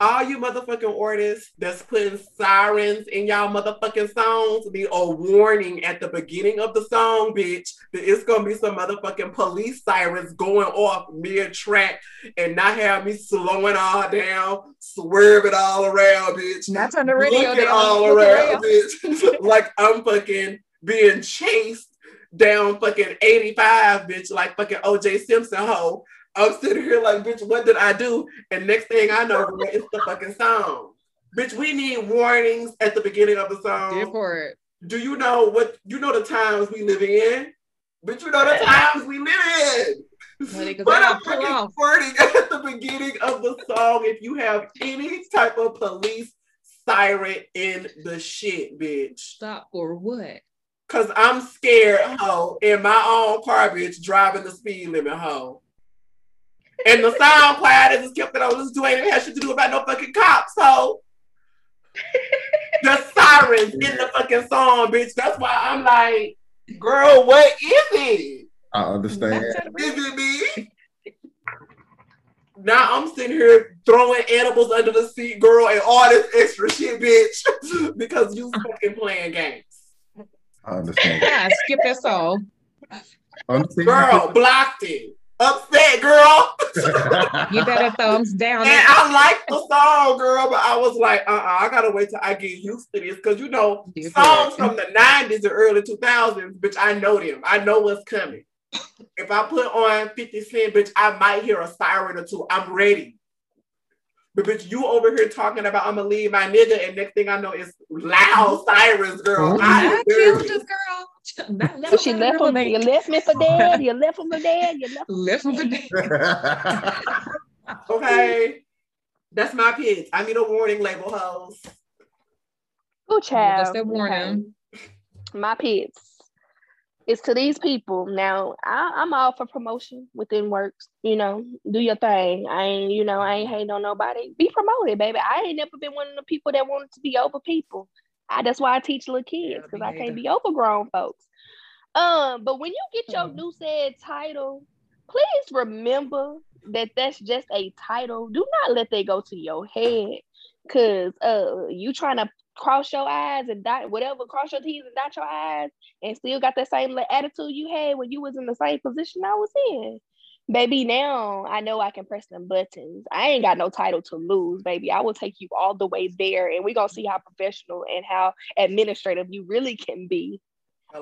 all you motherfucking artists that's putting sirens in y'all motherfucking songs need a warning at the beginning of the song, bitch. That it's gonna be some motherfucking police sirens going off mid track and not have me slowing all down, swerving all around, bitch. Not turn the radio Looking down. all around, bitch. <laughs> like I'm fucking being chased down fucking 85, bitch, like fucking OJ Simpson hoe. I'm sitting here like, bitch, what did I do? And next thing I know, it's the fucking song. Bitch, we need warnings at the beginning of the song. for it. Do you know what you know the times we living in? Bitch, you know the times we live in. Honey, 'cause Put that'll a fucking warning at the beginning of the song if you have any type of police siren in the shit, bitch. Stop or what? Cause I'm scared, ho, in my own car, bitch, driving the speed limit, ho. And the sound quiet is kept it on. This dude ain't had shit to do about no fucking cops, ho. the sirens in the fucking song, bitch. That's why I'm like, girl, what is it? I understand. Not turn the Is it me? Now I'm sitting here throwing animals under the seat, girl, and all this extra shit, bitch, <laughs> because you fucking playing games. I understand. <laughs> Yeah, skip that song. Girl, blocked it. Upset, girl. you better thumbs down. And I like the song, girl, but I was like, uh-uh, I gotta wait till I get used to this. Cause you know, Good songs from the 90s and early 2000s, bitch, I know them. I know what's coming. If I put on 50 Cent, bitch, I might hear a siren or two. I'm ready. But bitch, you over here talking about I'm gonna leave my nigga, and next thing I know is loud sirens, girl. Oh, I killed this girl. <laughs> Not- not So she left real him. You left me for dead. You left him for dead. You <laughs> left. Left him for dead. Okay. That's my pitch. I need a warning label, hoes. Good child. That's that warning. My pits. it's to these people. Now I, I'm all for promotion within works. You know, do your thing. I ain't, you know, I ain't hating on nobody. Be promoted, baby. I ain't never been one of the people that wanted to be over people. I, that's why I teach little kids because I can't be overgrown folks. Um, but when you get your Mhm. new said title, please remember that that's just a title. Do not let that go to your head, cause uh, you trying to cross your eyes and dot whatever, cross your T's and dot your eyes, and still got that same attitude you had when you was in the same position I was in. Baby, now I know I can press them buttons. I ain't got no title to lose, baby. I will take you all the way there, and we're gonna see how professional and how administrative you really can be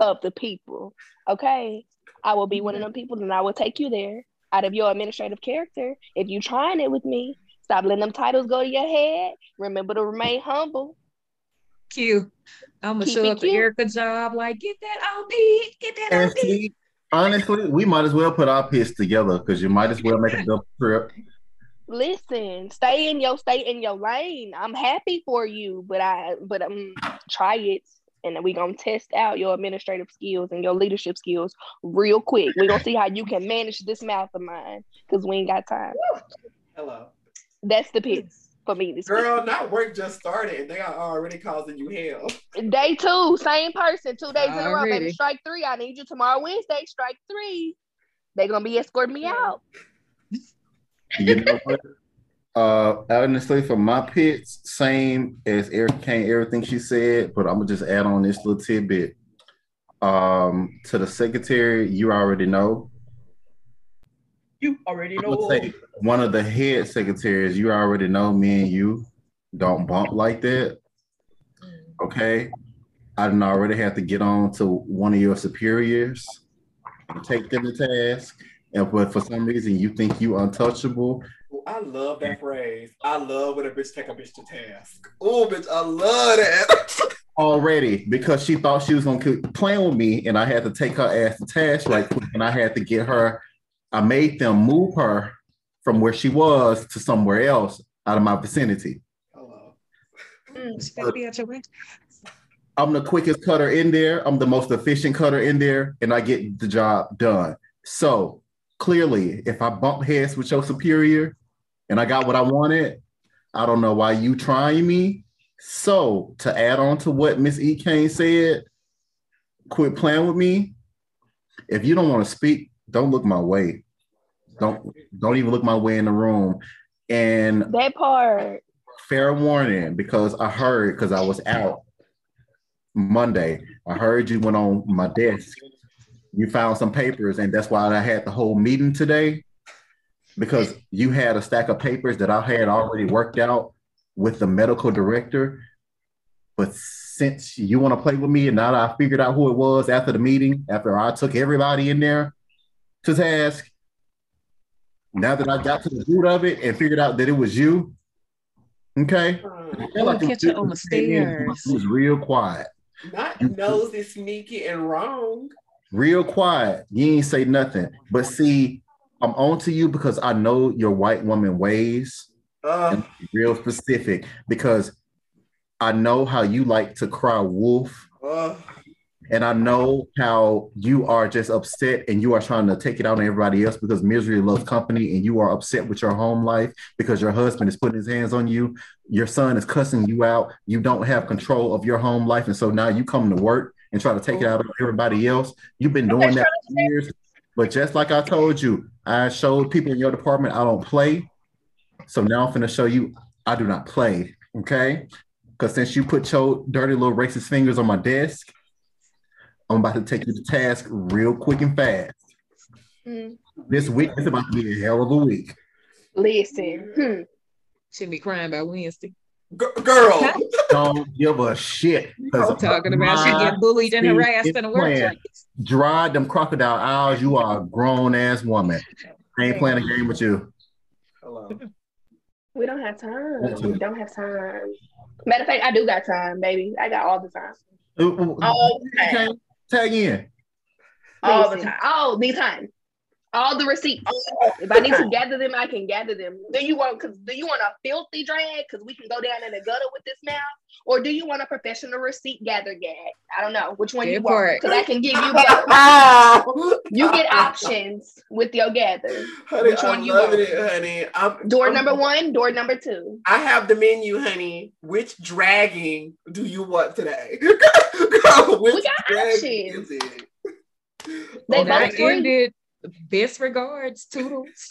of the people. Okay. I will be one of them people and I will take you there out of your administrative character. If you trying it with me, stop letting them titles go to your head. Remember to remain humble. Q. I'm gonna Keep show it up to cute. Erica job like get that OP, get that And OP. see, honestly, we might as well put our pits together because you might as well make a <laughs> double trip. Listen, stay in your stay in your lane. I'm happy for you, but I but um try it. And then we gonna test out your administrative skills and your leadership skills real quick. we gonna see how you can manage this mouth of mine because we ain't got time. Hello. That's the pits for me this week. Girl, not work just started and they are already causing you hell. Day two, same person, two days in a row, baby. Strike three. I need you tomorrow, Wednesday. Strike three. They're gonna be escorting me out. You know what? Uh, honestly, for my pits, same as Eric Kane, everything she said, but I'm gonna just add on this little tidbit. Um, to the secretary, you already know. You already I'm know. say one of the head secretaries, you already know. Me and you don't bump like that. Mm. Okay, I didn't already have to get on to one of your superiors and take them to task. And but for some reason you think you untouchable, Ooh, I love that phrase. I love when a bitch take a bitch to task. Oh, bitch, I love that. <laughs> already because she thought she was gonna keep playing with me, and I had to take her ass to task right quick, and I had to get her. I made them move her from where she was to somewhere else out of my vicinity. Hello. Mm, she better be out your way. I'm the quickest cutter in there. I'm the most efficient cutter in there, and I get the job done. So clearly, if I bump heads with your superior and I got what I wanted, I don't know why you trying me. So to add on to what Miss E. Kane said, quit playing with me. If you don't want to speak, don't look my way. Don't don't even look my way in the room. And That part. fair warning because I heard because I was out Monday. I heard you went on my desk. You found some papers, and that's why I had the whole meeting today because you had a stack of papers that I had already worked out with the medical director. But since you want to play with me, and now that I figured out who it was after the meeting, after I took everybody in there to task, now that I got to the root of it and figured out that it was you, okay, I feel I'll it catch her on the was- stairs. It was real quiet, Not nosy, sneaky, and wrong. real quiet. You ain't say nothing. But see, I'm on to you because I know your white woman ways. Uh, real specific because I know how you like to cry wolf. uh, And I know how you are just upset and you are trying to take it out on everybody else because misery loves company and you are upset with your home life because your husband is putting his hands on you. Your son is cussing you out. You don't have control of your home life. And so now you come to work and try to take it out on everybody else. You've been doing that for years. But just like I told you, I showed people in your department I don't play. So now I'm going to show you I do not play. Okay. Because since you put your dirty little racist fingers on my desk, I'm about to take you to task real quick and fast. Mm. This week is about to be a hell of a week. Listen. Hmm. Shouldn't be crying by Wednesday. g- girl. Don't give a shit. I'm talking about she my get bullied and harassed in the playing. workplace. Dry them crocodile eyes. You are a grown ass woman. I ain't playing a game with you. Hello. We don't have time. We don't have time. Matter of fact, I do got time, baby. I got all the time. All the time. okay, Tag in. All the oh, time. All the time. All the receipts. If I need to gather them, I can gather them. Do you want because do you want a filthy drag? Because we can go down in the gutter with this mouth, or do you want a professional receipt gather gag? I don't know which one you want because I can give you <laughs> both. <laughs> You get options with your gather. Honey, Which I you love want? it, honey. I'm, Door I'm- number one, door number two. I have the menu, honey. Which dragging do you want today? <laughs> Girl, which We got options. is it? They Okay. That both ended. Best regards, Toodles.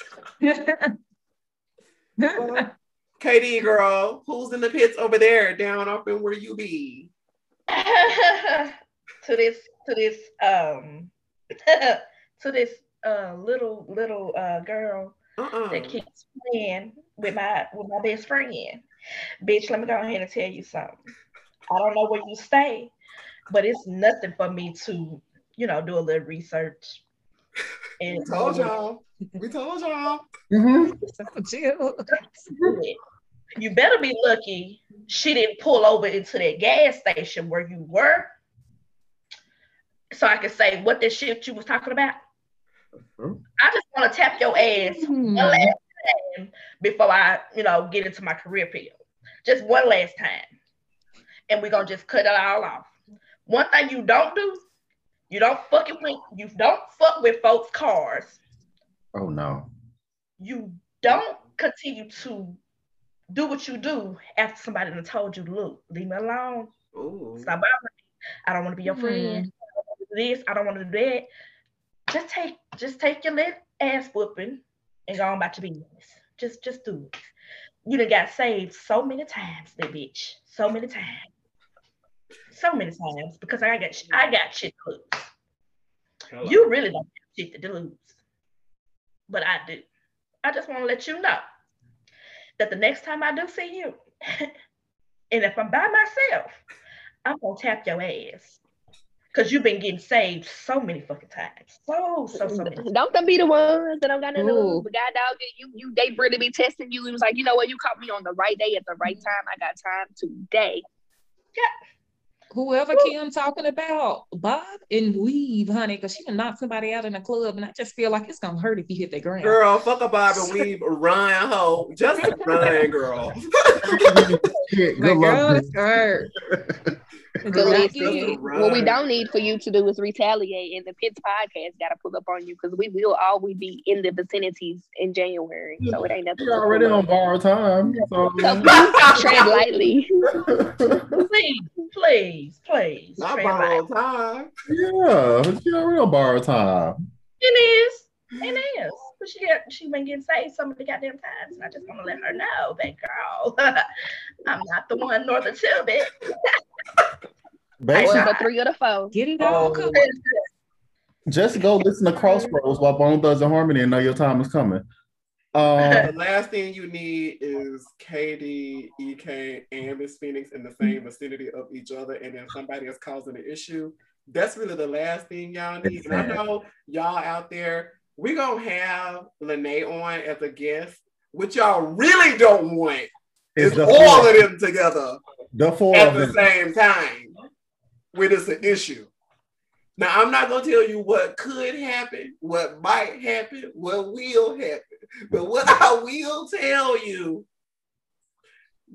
KD girl, who's in the pits over there, down up in where you be? <laughs> to this to this um <laughs> to this uh little little uh girl Uh-uh. that keeps playing with my with my best friend. Bitch, let me go ahead and tell you something. I don't know where you stay, but it's nothing for me to, you know, do a little research. We And told y'all. We told y'all. Mhm. So chill. You better be lucky she didn't pull over into that gas station where you were. So I could say what that shit you was talking about. I just want to tap your ass Hmm. one last time before I, you know, get into my career field. Just one last time. And we're gonna just cut it all off. One thing you don't do, you don't fucking with you don't fuck with folks' cars. Oh no. You don't continue to do what you do after somebody done told you, look, leave me alone. Ooh. Stop bothering me. I don't want to be your friend. I don't wanna do this. I don't want to do that. Just take, just take your little ass whooping and go on about your business. Just, just do it. You done got saved so many times, that bitch. So many times. So many times because I got, I got shit to lose. Hello. You really don't have shit to lose, but I do. I just want to let you know that the next time I do see you, <laughs> and if I'm by myself, I'm gonna tap your ass. Cause you've been getting saved so many fucking times. So, so, so many. <laughs> Don't them be the ones that don't got nothing to Ooh. lose. But God dog, you, you, they really be testing you. It was like, you know what? You caught me on the right day at the right mm-hmm. time. I got time today. Whoever Kim talking about, Bob and weave, honey, because she can knock somebody out in a club, and I just feel like it's gonna hurt if you hit the ground. Girl, fuck a bob and <laughs> weave, run, hoe. Just run, girl. Shit, <laughs> My good girl, luck. it's hurt. <laughs> But Girl, Not just listen, good. what we don't need for you to do is retaliate. And the Pits podcast got to pull up on you because we will always be in the vicinities in January. So it ain't nothing. You're already on up. borrowed time. So, So please tread lightly. Please, please, please. Not tread lightly. borrowed time. yeah, you're already on borrowed time. It is. It is. But she got she been getting saved so many goddamn times. And I just want to let her know that girl, <laughs> I'm not the one nor the two bit. One <laughs> Basically, the three or the four. Get it all Oh. covered. just go listen to Crossroads while Bone Thugs-n-Harmony and know your time is coming. Um, The last thing you need is KD, EK, and Miss Phoenix in the same vicinity of each other, and then somebody is causing an issue. That's really the last thing y'all need. And I know y'all out there, we're gonna have Lene on as a guest. What y'all really don't want is all four, of them together the four at the same time when it's an issue. Now, I'm not going to tell you what could happen, what might happen, what will happen, but what <laughs> I will tell you,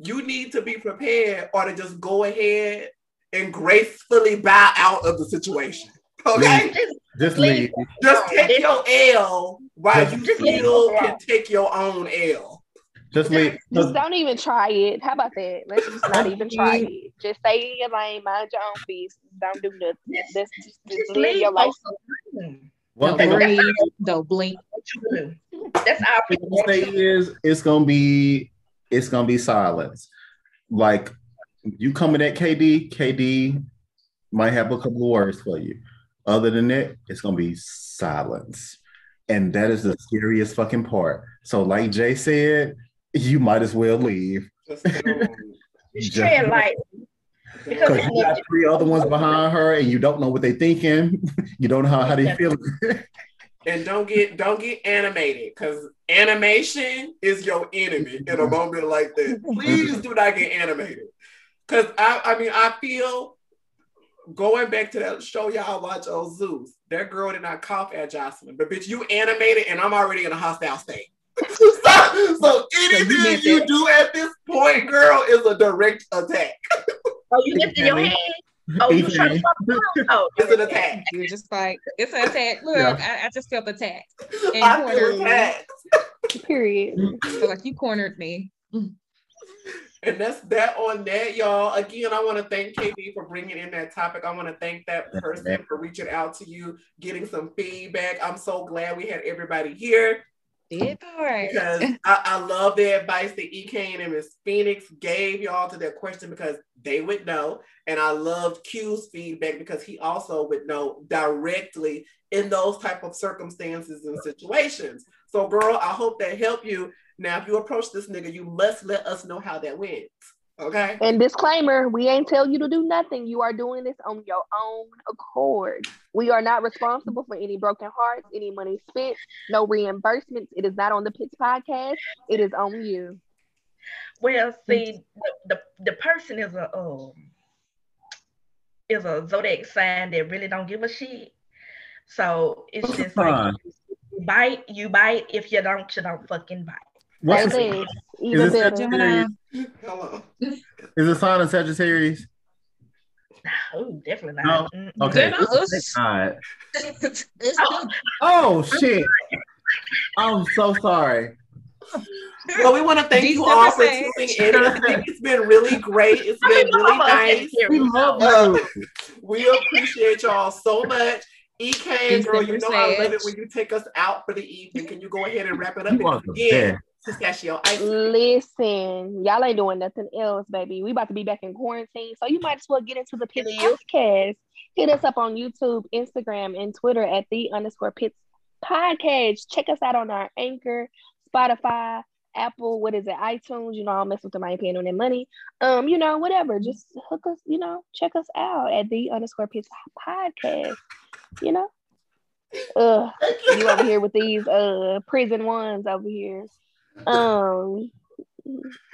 you need to be prepared or to just go ahead and gracefully bow out of the situation. Okay? Just leave. Just take your L while you Just leave still it can take your own L. Just leave. Just don't even try it. How about that? Let's just not even try it. Just stay in your lane, mind your own business. Don't do nothing. Just, just, just just live leave your life. folks alone. One Don't thing breathe, don't blink. What you do. That's our people. gonna is it's gonna be it's gonna be silence. Like you coming at KD, KD might have a couple of words for you. Other than that, it's gonna be silence. And that is the scariest fucking part. So, like Jay said, you might as well leave. Just don't. Just tread lightly. Because Because you got three other ones behind her and you don't know what they're thinking. <laughs> You don't know how, how they feel. and don't get don't get animated because animation is your enemy in a moment like this. Please do not get animated. Cause I I mean I feel going back to that show y'all watch on Zeus. that girl did not cough at Jocelyn, but bitch, you animated and I'm already in a hostile state. <laughs> so, so anything meant you it. do at this point, girl, is a direct attack. <laughs> Oh, you lifted your hand. Oh, you trying to fuck around? Oh, It's an attack. You're just like, it's an attack. Look, Yeah. I, I just felt attacked. <laughs> And I feel attacked. Period. So like you cornered me. And that's that on that, y'all. Again, I want to thank KB for bringing in that topic. I want to thank that person for reaching out to you, getting some feedback. I'm so glad we had everybody here Did part. because I, I love the advice that E. Kane and Miss Phoenix gave y'all to that question because they would know. And I loved Q's feedback because he also would know directly in those type of circumstances and situations. So, girl, I hope that helped you. Now, if you approach this nigga, you must let us know how that went. Okay. And disclaimer, we ain't tell you to do nothing. You are doing this on your own accord. We are not responsible for any broken hearts, any money spent, no reimbursements. It is not on the Pits podcast. It is on you. Well, see, the, the, the person is a um is a zodiac sign that really don't give a shit. So it's just like you bite, you bite. If you don't, you don't fucking bite. What's That's the, it. Even Is this better. Gemini. Hello. is it sign of Sagittarius? Oh, definitely not. Mm-mm. Okay. Gemini. it's not. It's Oh. Oh shit! I'm so sorry. Well, we want to thank you all for tuning in. I think it's been really great. It's been really nice. We love Uh, you. we appreciate y'all so much. EK, girl, you know I love it when you take us out for the evening. Can you go ahead and wrap it up You are the again? Pistachio ice. Listen, y'all ain't doing nothing else, baby. We about to be back in quarantine, so you might as well get into the Pits podcast. Hit us up on YouTube, Instagram, and Twitter at the underscore Pits podcast. Check us out on our Anchor, Spotify, Apple. What is it? iTunes. You know, I'll mess with them. I ain't paying on their money. Um, you know, whatever. Just hook us. You know, check us out at the underscore Pits podcast. You know. Ugh, you over here with these uh prison ones over here. Um,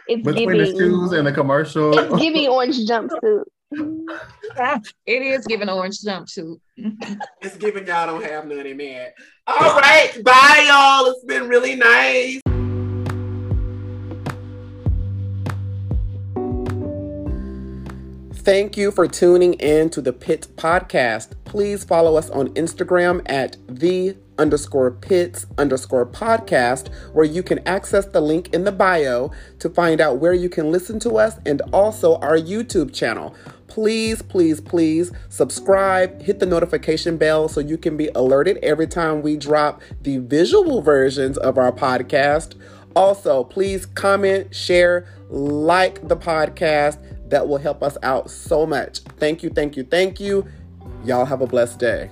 it's Between the giving. shoes and the commercial. It's giving orange jumpsuit. <laughs> It is giving orange jumpsuit. It's giving y'all don't have none, man. All right. Bye, y'all. It's been really nice. Thank you for tuning in to the Pits podcast. Please follow us on Instagram at the underscore pits underscore podcast, where you can access the link in the bio to find out where you can listen to us and also our YouTube channel. Please, please, please subscribe, hit the notification bell so you can be alerted every time we drop the visual versions of our podcast. Also, please comment, share, like the podcast. That will help us out so much. Thank you, thank you, thank you. Y'all have a blessed day.